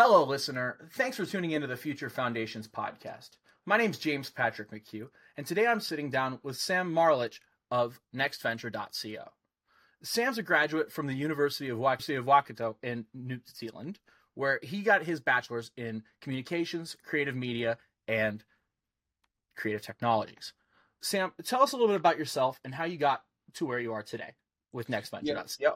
Hello, listener. Thanks for tuning into the Future Foundations podcast. My name's James Patrick McHugh, and today I'm sitting down with Sam Marelich of nextventure.co. Sam's a graduate from the University of, of Waikato in New Zealand, where he got his bachelor's in communications, creative media, and creative technologies. Sam, tell us a little bit about yourself and how you got to where you are today with nextventure.co. Yeah.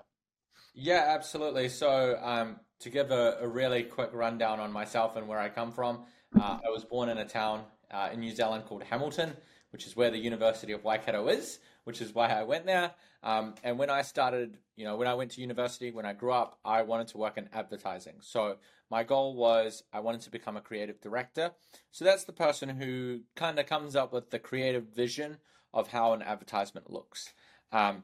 Yeah, absolutely. So, um, to give a, a, really quick rundown on myself and where I come from, uh, I was born in a town uh, in New Zealand called Hamilton, which is where the University of Waikato is, which is why I went there. Um, and when I started, you know, when I went to university, when I grew up, I wanted to work in advertising. So my goal was I wanted to become a creative director. So that's the person who kind of comes up with the creative vision of how an advertisement looks. Um,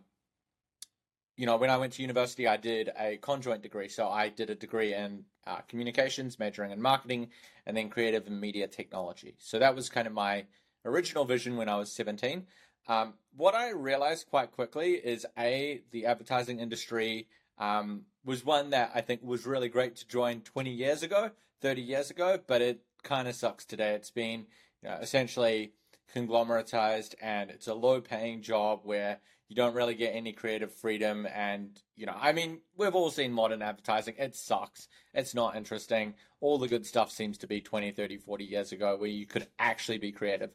you know, when I went to university, I did a conjoint degree. So I did a degree in uh, communications, majoring in marketing, and then creative and media technology. So that was kind of my original vision when I was 17. Um, what I realized quite quickly is A, the advertising industry um, was one that I think was really great to join 20 years ago, 30 years ago, but it kind of sucks today. It's been you know, essentially conglomeratized and it's a low paying job where you don't really get any creative freedom. And you know i mean we've all seen modern advertising. It sucks. It's not interesting. All the good stuff seems to be 20 30 40 years ago where you could actually be creative.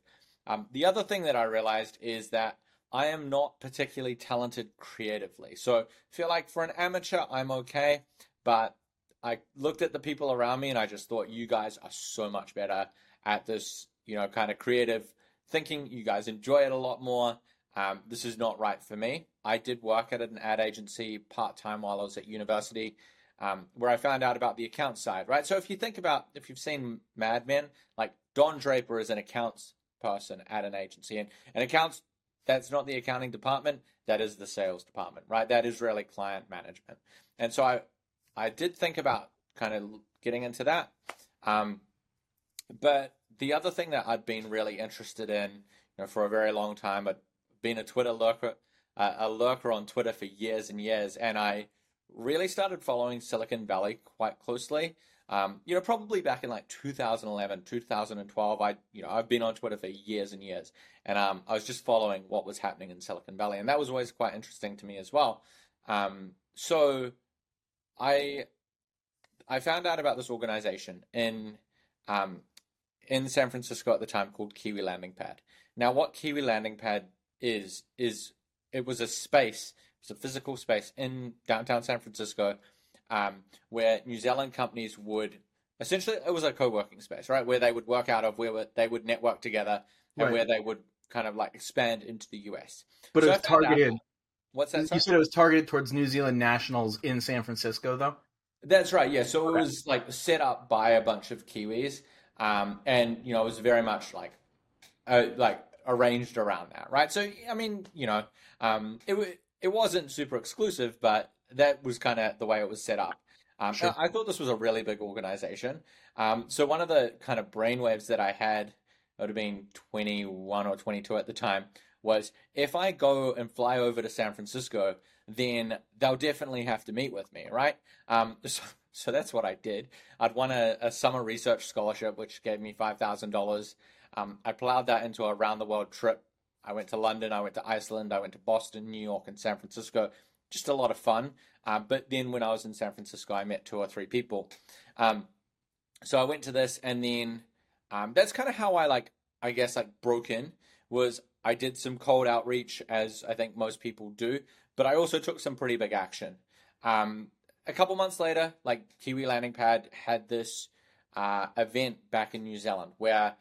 Um, the other thing that i realized is that i am not particularly talented creatively. So I feel like for an amateur i'm okay but i looked at the people around me and i just thought you guys are so much better at this you know kind of creative thinking. You guys enjoy it a lot more um, this is not right for me. I did work at an ad agency part time while I was at university, um, where I found out about the account side, right? So if you think about, if you've seen Mad Men, like Don Draper is an accounts person at an agency, and, accounts, that's not the accounting department, that is the sales department, right? That is really client management. And so I, I did think about kind of getting into that. Um, but the other thing that I'd been really interested in, you know, for a very long time, I'd been a Twitter lurker, uh, a lurker on Twitter for years and years, and I really started following Silicon Valley quite closely. Um, you know, probably back in like 2011, 2012, I, you know, I've been on Twitter for years and years, and um, I was just following what was happening in Silicon Valley, and that was always quite interesting to me as well. Um, so, I, I found out about this organization in, um, in San Francisco at the time called Kiwi Landing Pad. Now, what Kiwi Landing Pad is is it was a space, it's a physical space in downtown San Francisco, um, where New Zealand companies would essentially it was a co-working space, right, where they would work out of, where they would network together, and right. where they would kind of like expand into the US. But so it was targeted. Out, what's that? You said it was targeted towards New Zealand nationals in San Francisco, though. That's right. Yeah. So it was like set up by a bunch of Kiwis, um, and you know it was very much like, uh, like arranged around that, right? So I mean, you know, um, it it wasn't super exclusive, but that was kind of the way it was set up. Um, sure. I thought this was a really big organization. Um, so one of the kind of brainwaves that I had, it would have been 21 or 22 at the time, was if I go and fly over to San Francisco, then they'll definitely have to meet with me, right? Um, so, so, that's what I did. I'd won a, a summer research scholarship, which gave me five thousand dollars um, I plowed that into a round the world trip. I went to London, I went to Iceland, I went to Boston, New York, and San Francisco. Just a lot of fun. Um, but then when I was in San Francisco, I met two or three people. Um, so I went to this, and then um, that's kind of how I like, I guess, like broke in. Was I did some cold outreach, as I think most people do, but I also took some pretty big action. Um, a couple months later, like Kiwi Landing Pad had this uh, event back in New Zealand where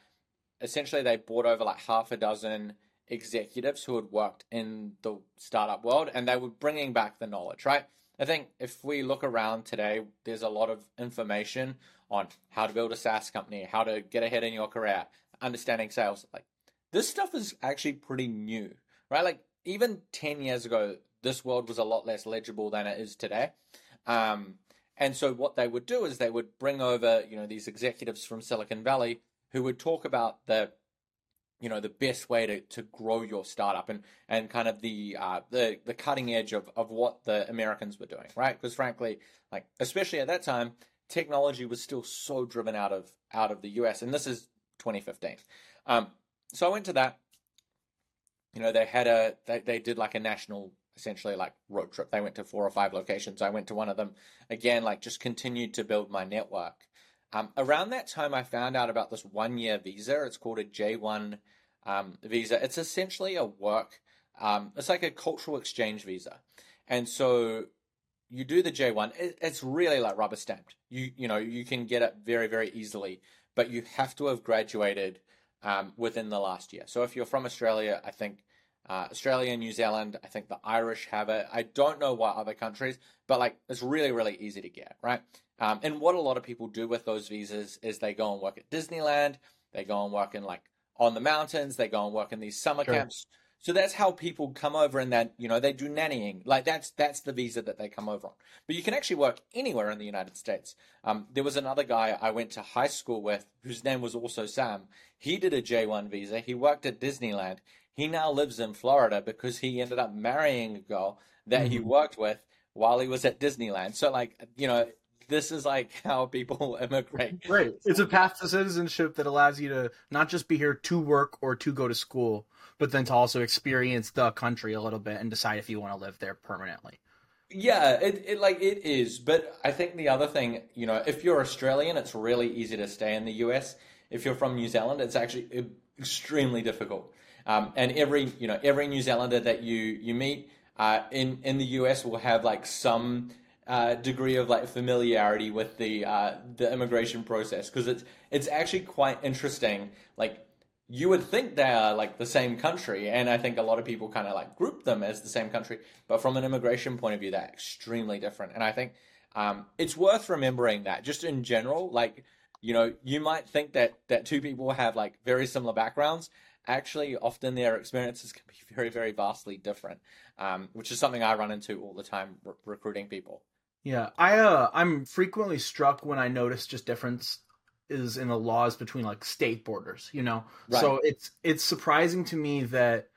essentially they brought over like half a dozen executives who had worked in the startup world and they were bringing back the knowledge, right? I think if we look around today, there's a lot of information on how to build a SaaS company, how to get ahead in your career, understanding sales. Like this stuff is actually pretty new, right? Like even 10 years ago, this world was a lot less legible than it is today. Um, and so what they would do is they would bring over, you know, these executives from Silicon Valley who would talk about the you know the best way to, to grow your startup and and kind of the uh, the the cutting edge of, of what the Americans were doing, right? Because frankly, like especially at that time, technology was still so driven out of out of the US, and this is 2015. Um, so I went to that. You know, they had a they, they did like a national essentially like road trip. They went to four or five locations. I went to one of them again, like just continued to build my network. Um, around that time, I found out about this one year visa. It's called a J1 um, visa. It's essentially a work, um, it's like a cultural exchange visa. And so you do the J1, it, it's really like rubber stamped. You, you know, you can get it very, very easily, but you have to have graduated um, within the last year. So if you're from Australia, I think uh, Australia New Zealand, I think the Irish have it. I don't know what other countries, but like it's really, really easy to get, right? Um, and what a lot of people do with those visas is they go and work at Disneyland, they go and work in like on the mountains, they go and work in these summer sure. camps. So that's how people come over and that, you know, they do nannying. Like that's that's the visa that they come over on. But you can actually work anywhere in the United States. Um, there was another guy I went to high school with whose name was also Sam. He did a J1 visa. He worked at Disneyland. He now lives in Florida because he ended up marrying a girl that mm-hmm. he worked with while he was at Disneyland. So like, you know, this is like how people immigrate. Right. It's a path to citizenship that allows you to not just be here to work or to go to school, but then to also experience the country a little bit and decide if you want to live there permanently. Yeah, it, it like it is, but I think the other thing, you know, if you're Australian, it's really easy to stay in the US. If you're from New Zealand, it's actually extremely difficult. Um, and every you know every New Zealander that you you meet uh, in in the US will have like some uh, degree of like familiarity with the uh, the immigration process because it's it's actually quite interesting. Like you would think they are like the same country, and I think a lot of people kind of like group them as the same country, but from an immigration point of view, they're extremely different. And I think um, it's worth remembering that just in general, like you know, you might think that that two people have like very similar backgrounds. Actually, often their experiences can be very, very vastly different, um, which is something I run into all the time re- recruiting people. Yeah, I uh, I'm frequently struck when I notice just difference is in the laws between like state borders. You know, right. so it's it's surprising to me that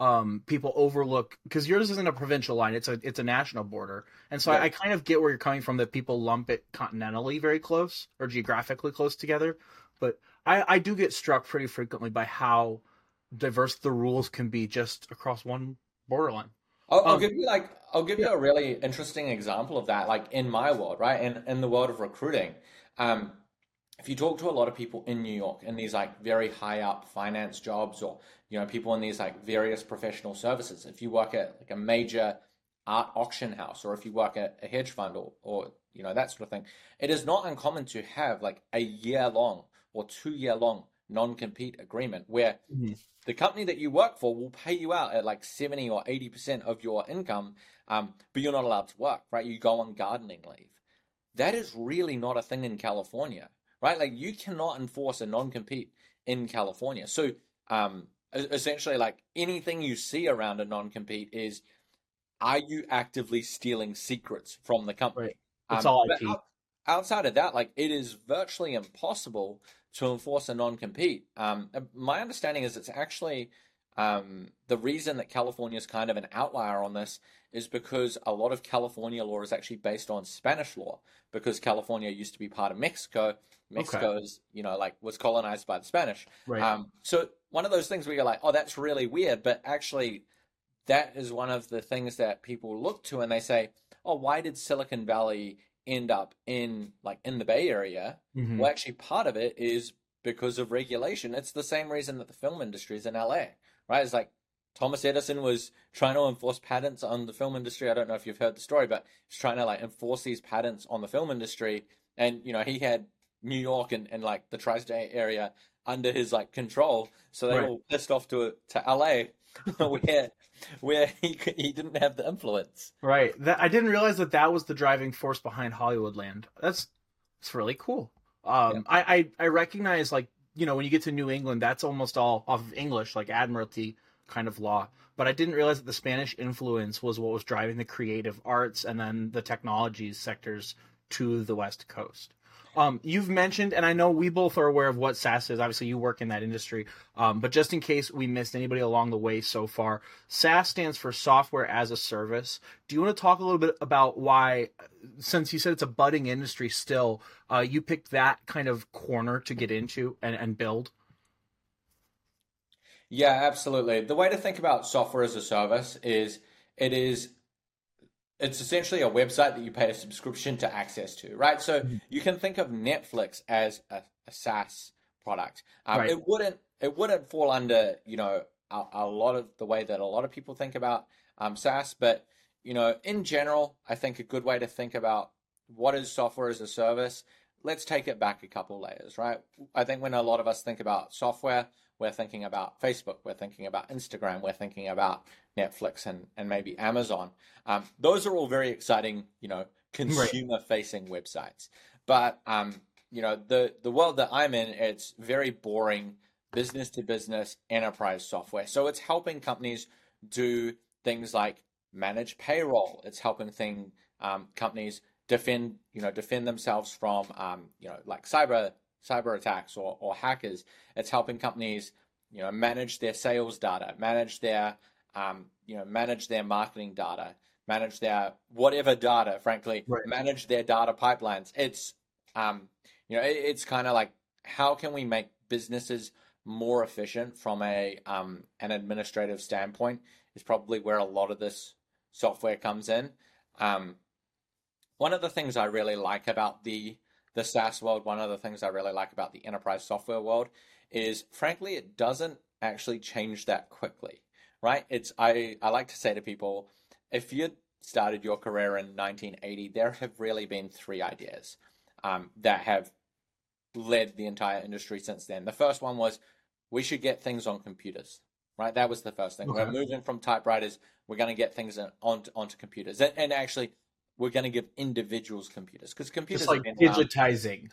um, people overlook because yours isn't a provincial line; it's a it's a national border, and so I, I, kind of get where you're coming from that people lump it continentally very close or geographically close together. But I, I do get struck pretty frequently by how diverse the rules can be just across one borderline. I'll, I'll um, give you like I'll give you a really interesting example of that, like in my world, right? In in the world of recruiting, um, if you talk to a lot of people in New York in these like very high up finance jobs, or you know people in these like various professional services, if you work at like a major art auction house, or if you work at a hedge fund, or or you know that sort of thing, it is not uncommon to have like a year long or two year long non compete agreement where mm-hmm the company that you work for will pay you out at like 70 or 80% of your income, um, but you're not allowed to work, right? You go on gardening leave. That is really not a thing in California, right? Like you cannot enforce a non compete in California. So, um, essentially, like anything you see around a non compete is are you actively stealing secrets from the company? Right. It's um, all IP. Outside of that, like it is virtually impossible to enforce a non-compete. Um, my understanding is it's actually um, the reason that California is kind of an outlier on this is because a lot of California law is actually based on Spanish law because California used to be part of Mexico. Mexico okay. is, you know, like was colonized by the Spanish. Right. Um, so one of those things where you're like, oh, that's really weird, but actually that is one of the things that people look to and they say, oh, why did Silicon Valley end up in like in the Bay Area, mm-hmm. well, actually, part of it is because of regulation. It's the same reason that the film industry is in LA, right? It's like Thomas Edison was trying to enforce patents on the film industry. I don't know if you've heard the story, but he's trying to like enforce these patents on the film industry, and you know he had New York and, and like the tri-state area under his like control, so they right. all pissed off to to LA where where he he didn't have the influence. Right. That I didn't realize that that was the driving force behind Hollywoodland. That's it's really cool. Um, yeah. I, I I recognize like you know when you get to New England, that's almost all off of English, like Admiralty kind of law. But I didn't realize that the Spanish influence was what was driving the creative arts and then the technologies sectors to the West Coast. Um, you've mentioned, and I know we both are aware of what SaaS is. Obviously, you work in that industry. Um, but just in case we missed anybody along the way so far, SaaS stands for Software as a Service. Do you want to talk a little bit about why, since you said it's a budding industry still, uh, you picked that kind of corner to get into and, and build? Yeah, absolutely. The way to think about software as a service is it is it's essentially a website that you pay a subscription to access to, right? So mm-hmm. you can think of Netflix as a, a SaaS product. Um, right. It wouldn't it wouldn't fall under you know a, a, lot of the way that a lot of people think about um, SaaS, but you know in general, I think a good way to think about what is software as a service. Let's take it back a couple layers, right? I think when a lot of us think about software, we're thinking about Facebook, we're thinking about Instagram, we're thinking about Netflix and, and maybe Amazon. Um, those are all very exciting, you know, consumer facing right. websites. But um, you know, the the world that I'm in, it's very boring business to business enterprise software. So it's helping companies do things like manage payroll. It's helping thing um, companies defend you know defend themselves from um, you know like cyber cyber attacks or, or hackers. It's helping companies, you know, manage their sales data, manage their, um, you know, manage their marketing data, manage their whatever data. Frankly, right. manage their data pipelines. It's, um, you know, it, it's kind of like how can we make businesses more efficient from a um, an administrative standpoint is probably where a lot of this software comes in. Um, one of the things I really like about the the SaaS world, one of the things I really like about the enterprise software world is, frankly, it doesn't actually change that quickly, right? It's I I like to say to people, if you started your career in 1980, there have really been three ideas um, that have led the entire industry since then. The first one was we should get things on computers, right? That was the first thing. Okay. We're moving from typewriters. We're going to get things on, onto computers, and, and actually we're going to give individuals computers because computers Just like digitizing.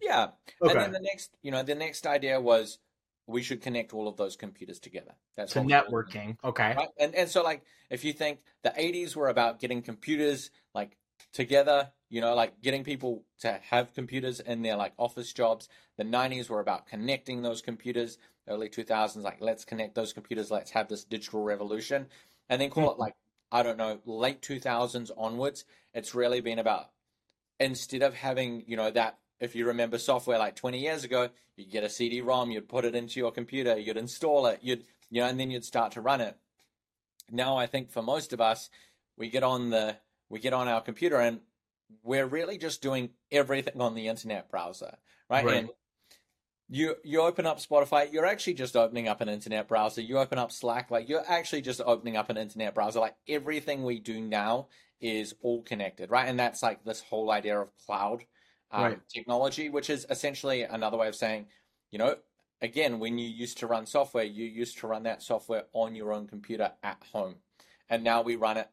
Yeah, okay. and then the next, you know, the next idea was we should connect all of those computers together. That's to networking. Okay, right? and and so like if you think the '80s were about getting computers like together, you know, like getting people to have computers in their like office jobs. The '90s were about connecting those computers. Early 2000s, like let's connect those computers. Let's have this digital revolution, and then call mm-hmm. it like I don't know, late 2000s onwards, it's really been about instead of having, you know, that if you remember software like 20 years ago, you'd get a CD-ROM, you'd put it into your computer, you'd install it, you'd, you know, and then you'd start to run it. Now, I think for most of us, we get on the, we get on our computer and we're really just doing everything on the internet browser, right? right. And you you open up Spotify, you're actually just opening up an internet browser. You open up Slack, like you're actually just opening up an internet browser. Like everything we do now is all connected, right? And that's like this whole idea of cloud um, right. technology, which is essentially another way of saying, you know, again, when you used to run software, you used to run that software on your own computer at home, and now we run it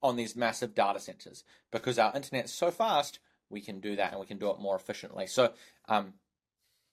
on these massive data centers because our internet's so fast. We can do that, and we can do it more efficiently. So, um,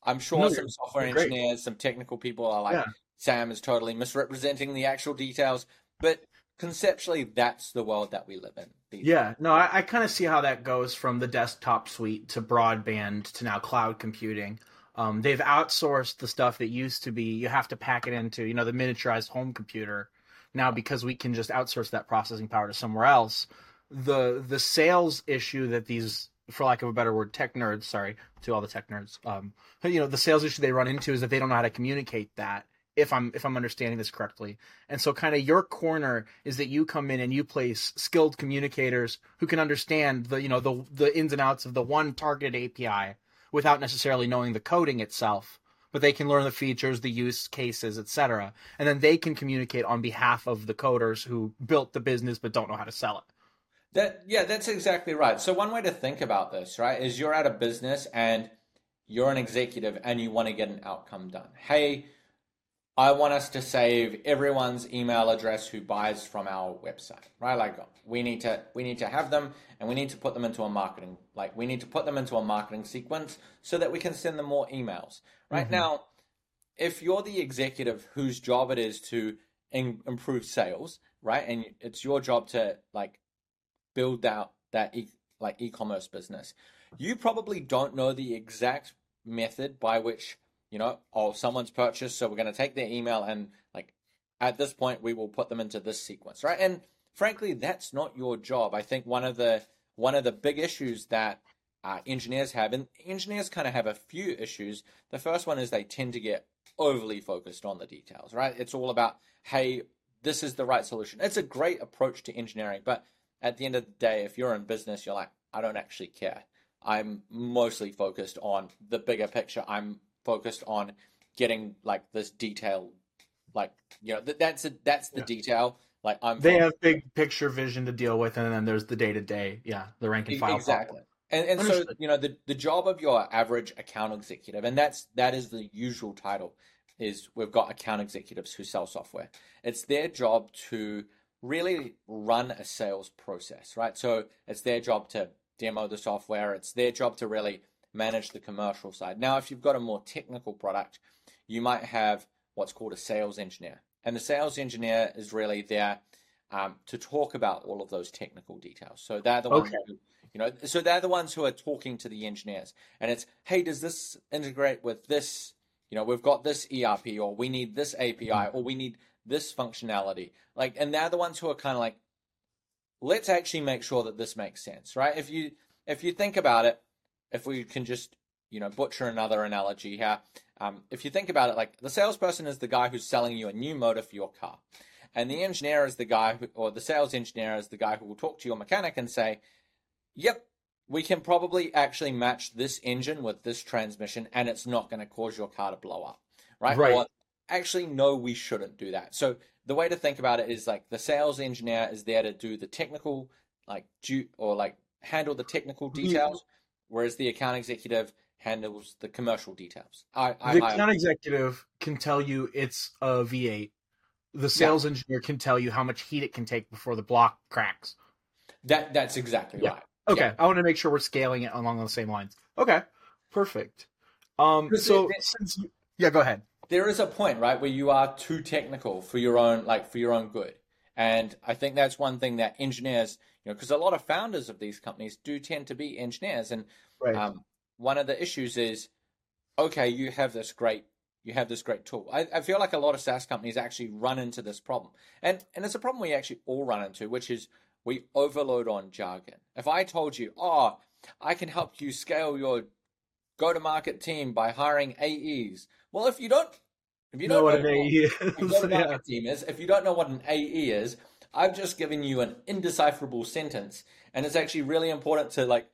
I'm sure no, some software engineers, some technical people are like, yeah. Sam is totally misrepresenting the actual details. But conceptually, that's the world that we live in. Yeah, no, I, I kind of see how that goes from the desktop suite to broadband to now cloud computing. Um, they've outsourced the stuff that used to be you have to pack it into, you know, the miniaturized home computer. Now, because we can just outsource that processing power to somewhere else, the the sales issue that these for lack of a better word, tech nerds. Sorry to all the tech nerds. Um, you know, the sales issue they run into is that they don't know how to communicate that. If I'm if I'm understanding this correctly, and so kind of your corner is that you come in and you place skilled communicators who can understand the you know the the ins and outs of the one targeted API without necessarily knowing the coding itself, but they can learn the features, the use cases, etc., and then they can communicate on behalf of the coders who built the business but don't know how to sell it. That yeah, that's exactly right. So one way to think about this, right, is you're at a business and you're an executive and you want to get an outcome done. Hey, I want us to save everyone's email address who buys from our website, right? Like we need to we need to have them and we need to put them into a marketing like we need to put them into a marketing sequence so that we can send them more emails. Right mm-hmm. now, if you're the executive whose job it is to in, improve sales, right? And it's your job to like build out that e- like e-commerce business. you probably don't know the exact method by which you know oh someone's purchased so we're going to take their email and like at this point we will put them into this sequence right? And frankly that's not your job. I think one of the one of the big issues that uh, engineers have and engineers kind of have a few issues. The first one is they tend to get overly focused on the details right? It's all about hey this is the right solution. It's a great approach to engineering but at the end of the day if you're in business you're like i don't actually care I'm mostly focused on the bigger picture. I'm focused on getting like this detail, like you know, th- that's a, that's the yeah. detail. Like I'm. They have big picture vision to deal with, and then there's the day to day. Yeah, the rank and file. Exactly. And, and so you know the the job of your average account executive, and that's that is the usual title, is we've got account executives who sell software. It's their job to really run a sales process, right? So it's their job to demo the software. It's their job to really manage the commercial side. Now, if you've got a more technical product, you might have what's called a sales engineer. And the sales engineer is really there um, to talk about all of those technical details. So they're the ones okay. who, you know, so they're the ones who are talking to the engineers. And it's, hey, does this integrate with this? You know, we've got this ERP, or we need this API, or we need this functionality. Like, and they're the ones who are kind of like, let's actually make sure that this makes sense, right? If you if you think about it, if we can just you know butcher another analogy here, um, if you think about it, like the salesperson is the guy who's selling you a new motor for your car, and the engineer is the guy who, or the sales engineer is the guy who will talk to your mechanic and say, "Yep, we can probably actually match this engine with this transmission, and it's not going to cause your car to blow up, right?" Right. Or, actually, no, we shouldn't do that. So the way to think about it is like the sales engineer is there to do the technical, like do or like handle the technical details, whereas the account executive handles the commercial details. I, I, the account I, executive can tell you it's a V8. The sales yeah. engineer can tell you how much heat it can take before the block cracks. That that's exactly yeah. right. Okay, yeah. I want to make sure we're scaling it along the same lines. Okay, perfect. Um, so since you, yeah, go ahead there is a point, right, where you are too technical for your own, like for your own good. And I think that's one thing that engineers, you know, because a lot of founders of these companies do tend to be engineers. And right. um, one of the issues is, okay, you have this great, you have this great tool. I, I feel like a lot of SaaS companies actually run into this problem, and and it's a problem we actually all run into, which is we overload on jargon. If I told you, oh, I can help you scale your go-to-market team by hiring AEs well, if you don't, if you don't know, what an AE is, what yeah. team is, if you don't know what an AE is, I've just given you an indecipherable sentence, and it's actually really important to like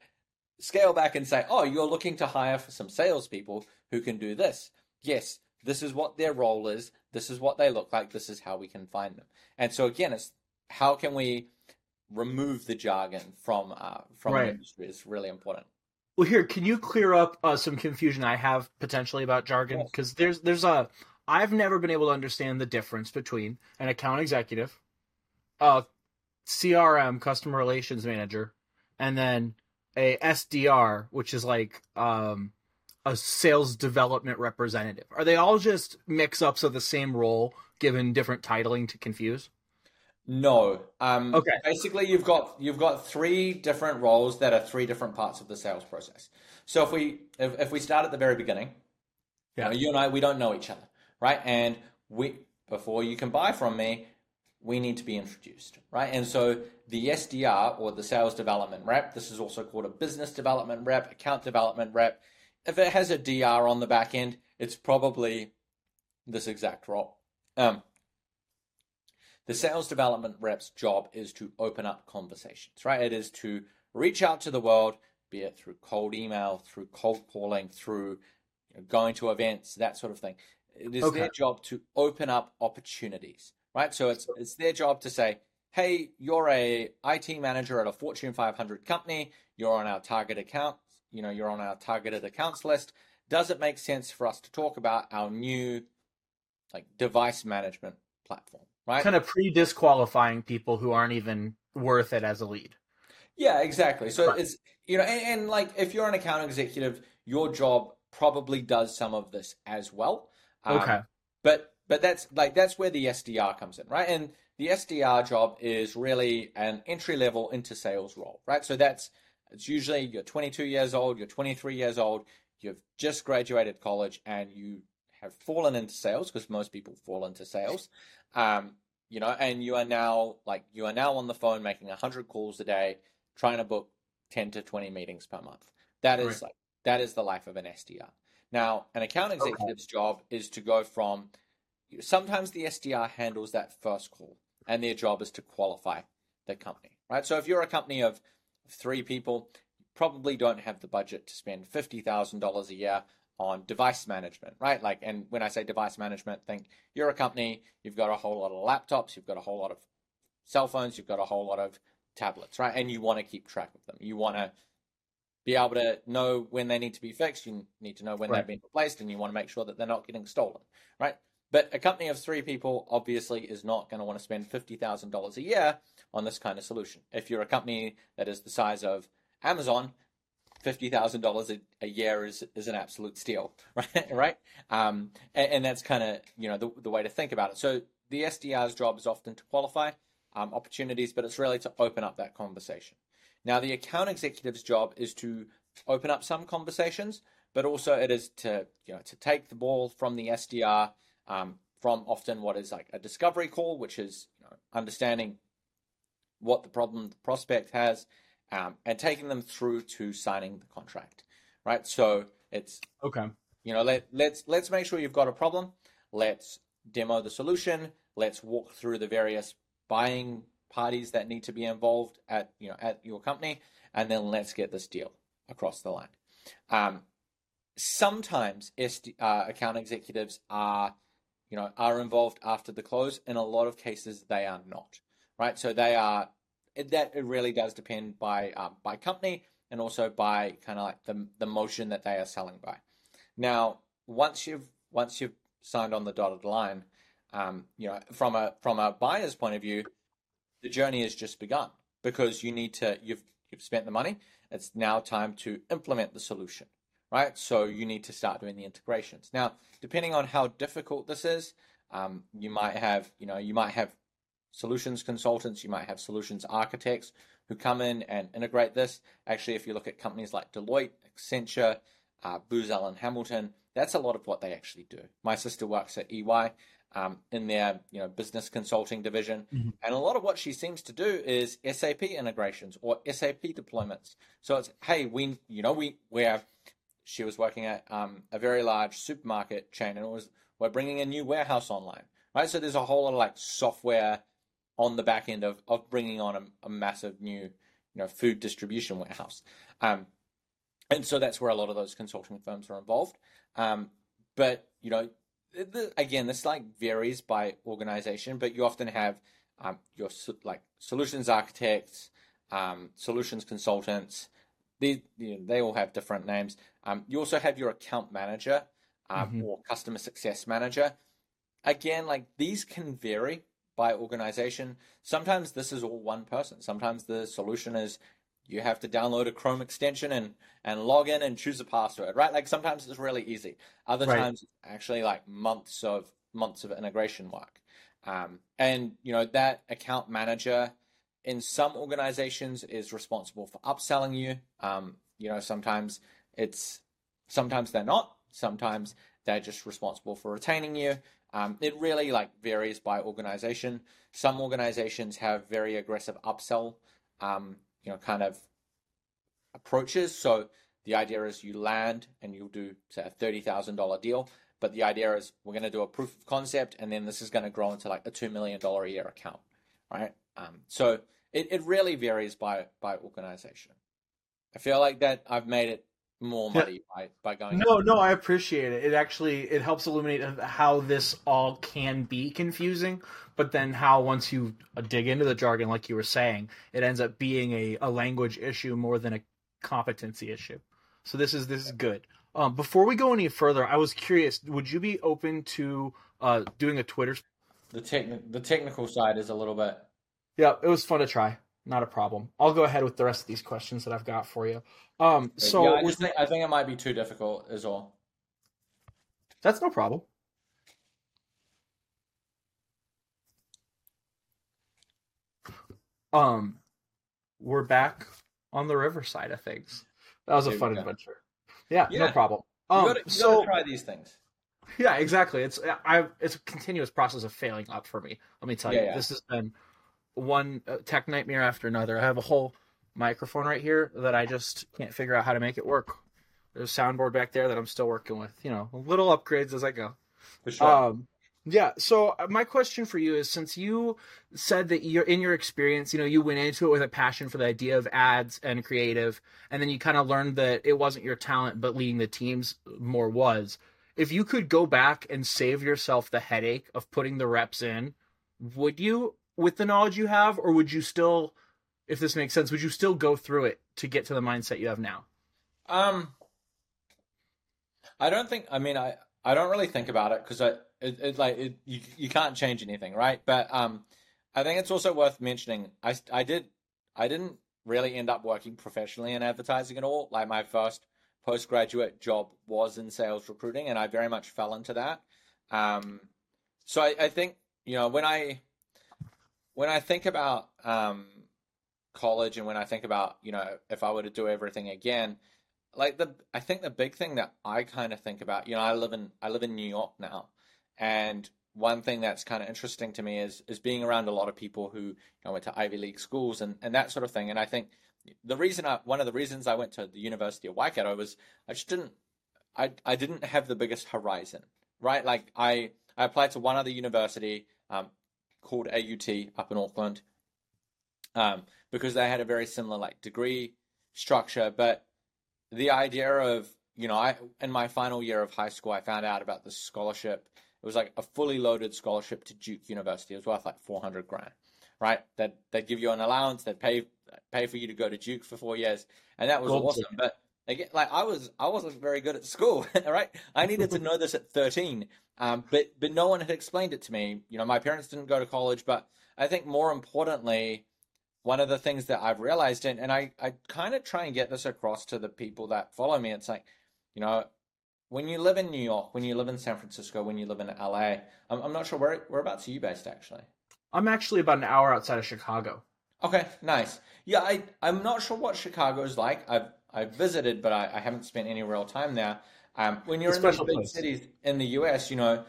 scale back and say, oh, you're looking to hire for some salespeople who can do this. Yes, this is what their role is. This is what they look like. This is how we can find them. And so again, it's how can we remove the jargon from uh, from right. industry is really important. Well, here, can you clear up uh, some confusion I have potentially about jargon? Because there's there's a I've never been able to understand the difference between an account executive, a CRM customer relations manager, and then a SDR, which is like um, a sales development representative. Are they all just mix ups of the same role given different titling to confuse? No. Um, okay. Basically, you've got you've got three different roles that are three different parts of the sales process. So if we if, if we start at the very beginning, yeah. you, know, you and I we don't know each other, right? And we before you can buy from me, we need to be introduced, right? And so the SDR or the sales development rep, this is also called a business development rep, account development rep. If it has a DR on the back end, it's probably this exact role. Um, the sales development rep's job is to open up conversations, right? It is to reach out to the world, be it through cold email, through cold calling, through you know, going to events, that sort of thing. It is okay. their job to open up opportunities, right? So it's it's their job to say, "Hey, you're a IT manager at a Fortune 500 company. You're on our target account. You know, you're on our targeted accounts list. Does it make sense for us to talk about our new like device management platform?" right? Kind of pre disqualifying people who aren't even worth it as a lead. Yeah, exactly. So right. it's you know, and, and, like if you're an account executive, your job probably does some of this as well. Um, okay. But but that's like that's where the SDR comes in, right? And the SDR job is really an entry level into sales role, right? So that's It's usually you're 22 years old, you're 23 years old, you've just graduated college, and you have fallen into sales because most people fall into sales. Um, you know, and you are now like you are now on the phone making 100 calls a day, trying to book 10 to 20 meetings per month. That is right. like that is the life of an SDR. Now, an account executive's okay. job is to go from sometimes the SDR handles that first call, and their job is to qualify the company, right? So if you're a company of three people, you probably don't have the budget to spend fifty thousand dollars a year on device management, right? Like, and when I say device management, think you're a company, you've got a whole lot of laptops, you've got a whole lot of cell phones, you've got a whole lot of tablets, right? And you want to keep track of them. You want to be able to know when they need to be fixed. You need to know when right. they've been replaced, and you want to make sure that they're not getting stolen, right? But a company of three people obviously is not going to want to spend $50,000 a year on this kind of solution. If you're a company that is the size of Amazon, $50,000 a year is, is an absolute steal, right? right? Um, and, and, that's kind of, you know, the, the way to think about it. So the SDR's job is often to qualify um, opportunities, but it's really to open up that conversation. Now, the account executive's job is to open up some conversations, but also it is to, you know, to take the ball from the SDR um, from often what is like a discovery call, which is you know, understanding what the problem the prospect has um, and taking them through to signing the contract. Right. So it's okay. You know, let let's let's make sure you've got a problem. Let's demo the solution. Let's walk through the various buying parties that need to be involved at you know at your company, and then let's get this deal across the line. Um, sometimes SD, uh, account executives are you know, are involved after the close. In a lot of cases, they are not, right? So they are. That it really does depend by um, by company and also by kind of like the the motion that they are selling by. Now, once you've once you've signed on the dotted line, um, you know, from a from a buyer's point of view, the journey has just begun because you need to you've you've spent the money. It's now time to implement the solution right? So you need to start doing the integrations. Now, depending on how difficult this is, um, you might have, you know, you might have solutions consultants, you might have solutions architects who come in and integrate this. Actually, if you look at companies like Deloitte, Accenture, uh, Booz Allen Hamilton, that's a lot of what they actually do. My sister works at EY um, in their you know business consulting division, mm-hmm. and a lot of what she seems to do is SAP integrations or SAP deployments. So it's hey, we you know we we have she was working at um, a very large supermarket chain, and it was we're bringing a new warehouse online, right? So there's a whole lot of like software on the back end of, of bringing on a, a massive new you know food distribution warehouse, um, and so that's where a lot of those consulting firms are involved. Um, but you know, again, this like varies by organization, but you often have um, your like solutions architects, um, solutions consultants, they you know, they all have different names. Um, you also have your account manager um, mm-hmm. or customer success manager. Again, like these can vary by organization. Sometimes this is all one person. Sometimes the solution is you have to download a Chrome extension and and log in and choose a password, right? Like sometimes it's really easy. Other right. times, actually, like months of months of integration work. Um, and you know that account manager in some organizations is responsible for upselling you. Um, you know, sometimes it's sometimes they're not. Sometimes they're just responsible for retaining you. Um, it really like varies by organization. Some organizations have very aggressive upsell, um, you know, kind of approaches. So the idea is you land and you'll do say a thirty thousand dollar deal, but the idea is we're going to do a proof of concept, and then this is going to grow into like a two million dollar a year account, right? Um, so it, it really varies by by organization. I feel like that I've made it more muddy by, by going. No, no, I appreciate it. It actually it helps illuminate how this all can be confusing, but then how once you dig into the jargon, like you were saying, it ends up being a, a language issue more than a competency issue. So this is this is good. Um, before we go any further, I was curious. Would you be open to uh, doing a Twitter? The techni- the technical side is a little bit yeah, it was fun to try. Not a problem. I'll go ahead with the rest of these questions that I've got for you. Um, so yeah, I, think, I think it might be too difficult, is all. That's no problem. Um, we're back on the river side of things. That was a There fun adventure. Yeah, no Yeah. problem. You Um, gotta, you so gotta try these things. yeah, exactly. It's I it's a continuous process of failing up for me. Let me tell Yeah, you, yeah. this has been one uh, tech nightmare after another. I have a whole microphone right here that I just can't figure out how to make it work. There's a soundboard back there that I'm still working with. You know, little upgrades as I go. For sure. Um, yeah. So uh, my question for you is, since you said that you're in your experience, you know, you went into it with a passion for the idea of ads and creative, and then you kind of learned that it wasn't your talent, but leading the teams more was. If you could go back and save yourself the headache of putting the reps in, would you, with the knowledge you have, or would you still, if this makes sense, would you still go through it to get to the mindset you have now? Um, I don't think. I mean, I I don't really think about it because I it, it like it, you you can't change anything, right? But um, I think it's also worth mentioning. I I did I didn't really end up working professionally in advertising at all. Like my first postgraduate job was in sales recruiting, and I very much fell into that. Um, so I, I think you know when I when I think about um college and when I think about you know if I were to do everything again like the I think the big thing that I kind of think about, you know, I live in I live in New York now, and one thing that's kind of interesting to me is is being around a lot of people who you know, went to Ivy League schools and and that sort of thing. And I think the reason I one of the reasons I went to the University of Waikato was I just didn't I I didn't have the biggest horizon, right? Like I I applied to one other university um, called AUT up in Auckland, um, because they had a very similar like degree structure, but the idea of you know i in my final year of high school i found out about this scholarship. It was like a fully loaded scholarship to duke university. It was worth like 400 grand right? That they'd give you an allowance they'd pay pay for you to go to duke for four years and that was awesome. But again like i was i wasn't very good at school all right? I needed to know this at 13 um, but but no one had explained it to me you know my parents didn't go to college but i think more importantly one of the things that I've realized, and, and I, I kind of try and get this across to the people that follow me, it's like, you know, when you live in New York, when you live in San Francisco, when you live in LA, I'm, I'm not sure where whereabouts are you based actually. I'm actually about an hour outside of Chicago. Okay, nice. Yeah, I I'm not sure what Chicago's like. I've I've visited, but I, I haven't spent any real time there. Um, when you're It's in these big place. cities in the US, you know,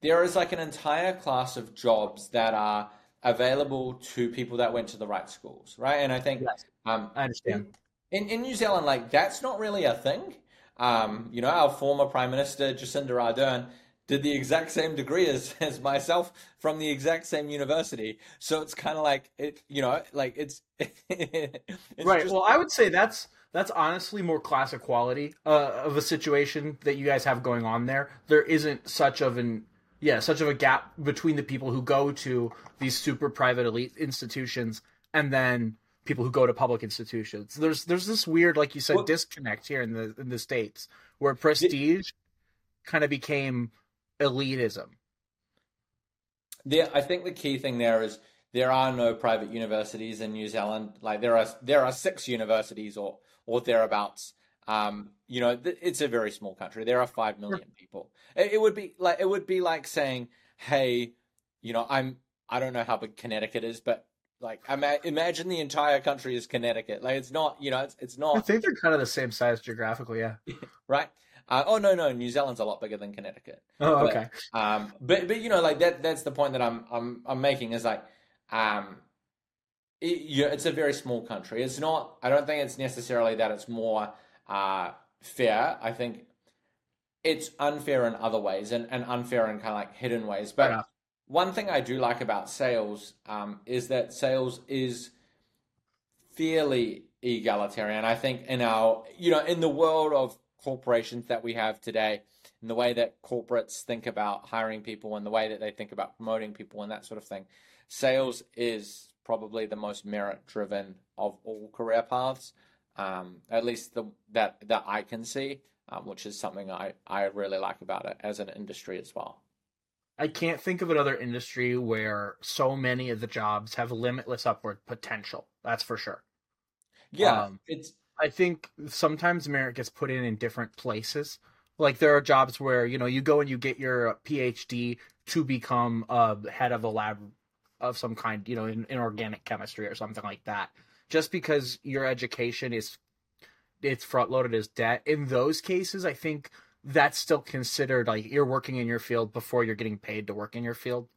there is like an entire class of jobs that are available to people that went to the right schools, right? And I think Yes. um, I understand. in, in New Zealand, like that's not really a thing. Um, you know, our former Prime Minister Jacinda Ardern did the exact same degree as, as myself from the exact same university. So it's kind of like it, you know, like it's, it's right. well, I would say that's that's honestly more classic quality uh, of a situation that you guys have going on there. There isn't such of an yeah, such of a gap between the people who go to these super private elite institutions and then people who go to public institutions. There's there's this weird, like you said, Well- disconnect here in the in the states where prestige kind of became elitism. There, I think the key thing there is there are no private universities in New Zealand. Like there are there are six universities or or thereabouts. Um, you know, th- it's a very small country. There are five million people. It, it would be like it would be like saying, "Hey, you know, I'm I don't know how big Connecticut is, but like ima- imagine the entire country is Connecticut. Like it's not, you know, it's it's I think they're kind of the same size geographically. Yeah. right. Uh, oh no, no, New Zealand's a lot bigger than Connecticut. Oh, But- okay. Um, but but you know, like that that's the point that I'm I'm I'm making is like, um, it, yeah, it's a very small country. It's not. I don't think it's necessarily that it's more uh fair. I think it's unfair in other ways and, and unfair in kind of like hidden ways. But one thing I do like about sales um, is that sales is fairly egalitarian. I think in our, you know, in the world of corporations that we have today, in the way that corporates think about hiring people and the way that they think about promoting people and that sort of thing, sales is probably the most merit driven of all career paths. Um, at least the that that I can see, um, which is something I, I really like about it as an industry as well. I can't think of another industry where so many of the jobs have limitless upward potential. That's for sure. Yeah, Um, it's I think sometimes merit gets put in in different places. Like there are jobs where you know you go and you get your PhD to become a head of a lab of some kind, you know, in, in organic chemistry or something like that. just because your education is it's front loaded as debt. In those cases, I think that's still considered like you're working in your field before you're getting paid to work in your field.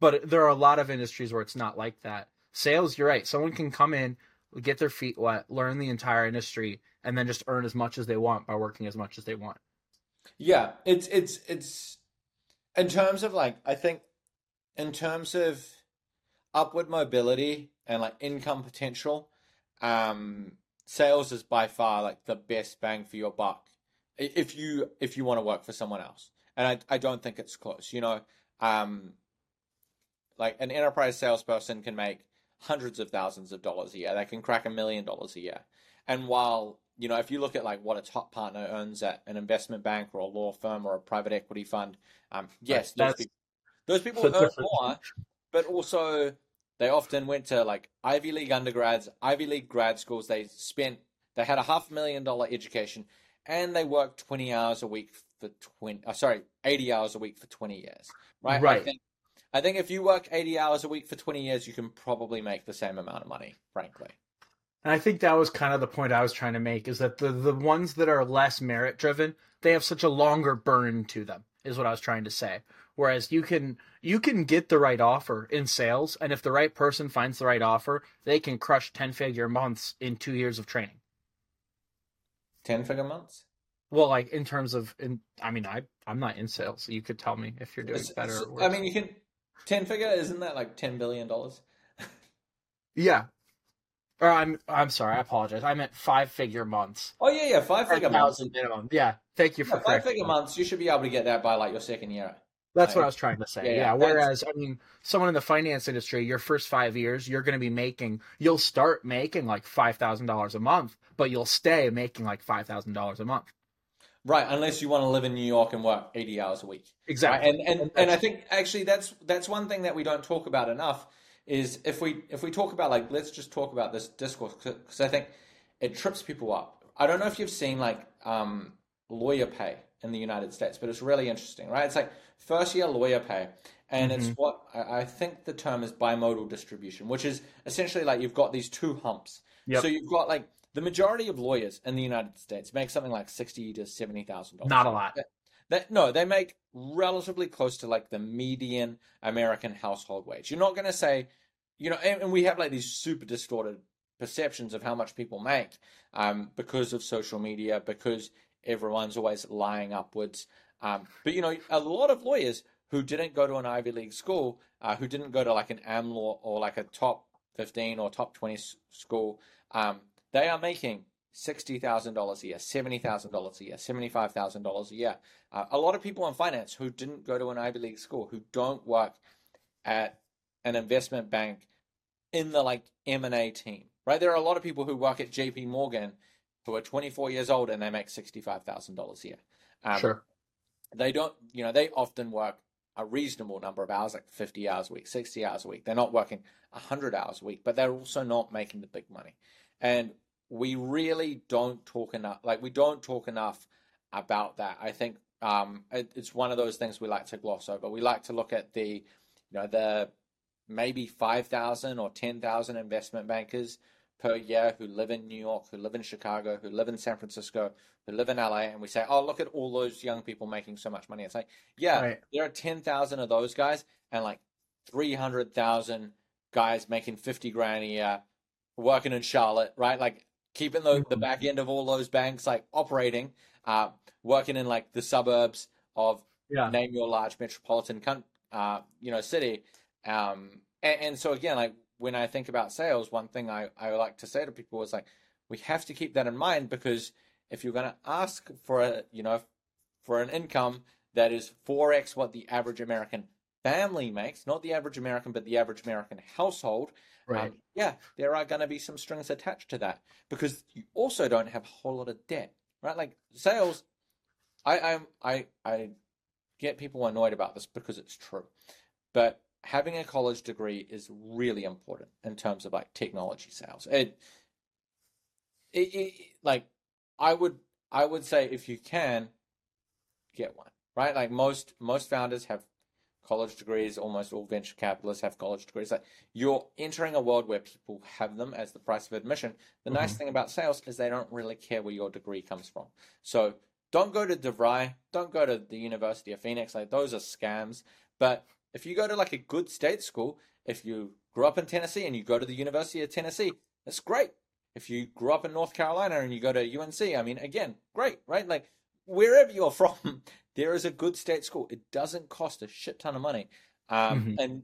But there are a lot of industries where it's not like that. Sales, you're right. Someone can come in, get their feet wet, learn the entire industry, and then just earn as much as they want by working as much as they want. Yeah, it's it's it's in terms of like I think in terms of upward mobility and like income potential, um, sales is by far like the best bang for your buck if you if you want to work for someone else. And I I don't think it's close. You know, um, like an enterprise salesperson can make hundreds of thousands of dollars a year. They can crack a million dollars a year. And while you know, if you look at like what a top partner earns at an investment bank or a law firm or a private equity fund, um, yes, those people, those people earn more, but also they often went to like Ivy League undergrads, Ivy League grad schools. They spent, they had a half million dollar education, and they worked twenty hours a week for twenty. Uh, sorry, eighty hours a week for twenty years. Right. Right. I think, I think if you work eighty hours a week for twenty years, you can probably make the same amount of money. Frankly. And I think that was kind of the point I was trying to make is that the the ones that are less merit driven, they have such a longer burn to them. Is what I was trying to say. Whereas you can you can get the right offer in sales, and if the right person finds the right offer, they can crush ten figure months in two years of training. Ten figure months. Well, like in terms of, in I mean, I I'm not in sales, so you could tell me if you're doing It's- better. it's-. I mean, you can ten figure. Isn't that like ten billion dollars? yeah. Or I'm I'm sorry, I apologize. I meant five figure months. Oh yeah, yeah, five figure months. minimum. Yeah. Thank you for Yeah, five figure months. You should be able to get that by like your second year. That's what Right. I was trying to say. Yeah, Yeah. Whereas, I mean, someone in the finance industry, your first five years, you're going to be making, you'll start making like $5,000 a month, but you'll stay making like $5,000 a month. Right, unless you want to live in New York and work eighty hours a week. Right? Exactly. And and and I think actually that's that's one thing that we don't talk about enough is if we if we talk about like let's just talk about this discourse because I think it trips people up. I don't know if you've seen like um, lawyer pay in the United States, but it's really interesting, right? It's like first year lawyer pay, and it's what I, think the term is bimodal distribution, which is essentially like you've got these two humps. Yep. So you've got like the majority of lawyers in the United States make something like sixty to seventy thousand dollars. Not a lot. That no, they make relatively close to like the median American household wage. You're not going to say, you know, and, and we have like these super distorted perceptions of how much people make um, because of social media, because everyone's always lying upwards. Um, but you know, a lot of lawyers who didn't go to an Ivy League school, uh, who didn't go to like an AmLaw or like a top 15 or top 20 s- school, um, they are making sixty thousand dollars a year, seventy thousand dollars a year, seventy-five thousand dollars a year. Uh, a lot of people in finance who didn't go to an Ivy League school, who don't work at an investment bank in the like M and A team, right? There are a lot of people who work at J.P. Morgan who are twenty-four years old and they make sixty-five thousand dollars a year. Um, sure. They don't you know they often work a reasonable number of hours like 50 hours a week 60 hours a week. They're not working 100 hours a week but they're also not making the big money. And we really don't talk enough like we don't talk enough about that. I think um, it, it's one of those things we like to gloss over. We like to look at the you know the maybe 5000 or 10000 investment bankers per year who live in new york who live in chicago who live in san francisco who live in LA and we say, oh, look at all those young people making so much money. It's like, yeah, Right. there are 10,000 of those guys and like 300,000 guys making 50 grand a year working in Charlotte, right? Like keeping the, the back end of all those banks like operating, uh, working in like the suburbs of Yeah. name your large metropolitan coun- uh, you know, city. Um, and, and so again, like when I think about sales, one thing I, I like to say to people is like, we have to keep that in mind because if you're going to ask for a, you know, for an income that is 4x what the average American family makes, not the average American, but the average American household, Right. um, yeah, there are going to be some strings attached to that because you also don't have a whole lot of debt, right? Like sales, I I I, I get people annoyed about this because it's true, but having a college degree is really important in terms of like technology sales. It, it, it like I would I would say if you can get one, right? Like most most founders have college degrees. Almost all venture capitalists have college degrees. Like you're entering a world where people have them as the price of admission. The mm-hmm. nice thing about sales is they don't really care where your degree comes from. So don't go to DeVry. Don't go to the University of Phoenix. Like those are scams. But if you go to like a good state school, if you grew up in Tennessee and you go to the University of Tennessee, that's great. If you grew up in North Carolina and you go to UNC, I mean, again, great, right? Like wherever you're from, there is a good state school. It doesn't cost a shit ton of money. Um, mm-hmm. And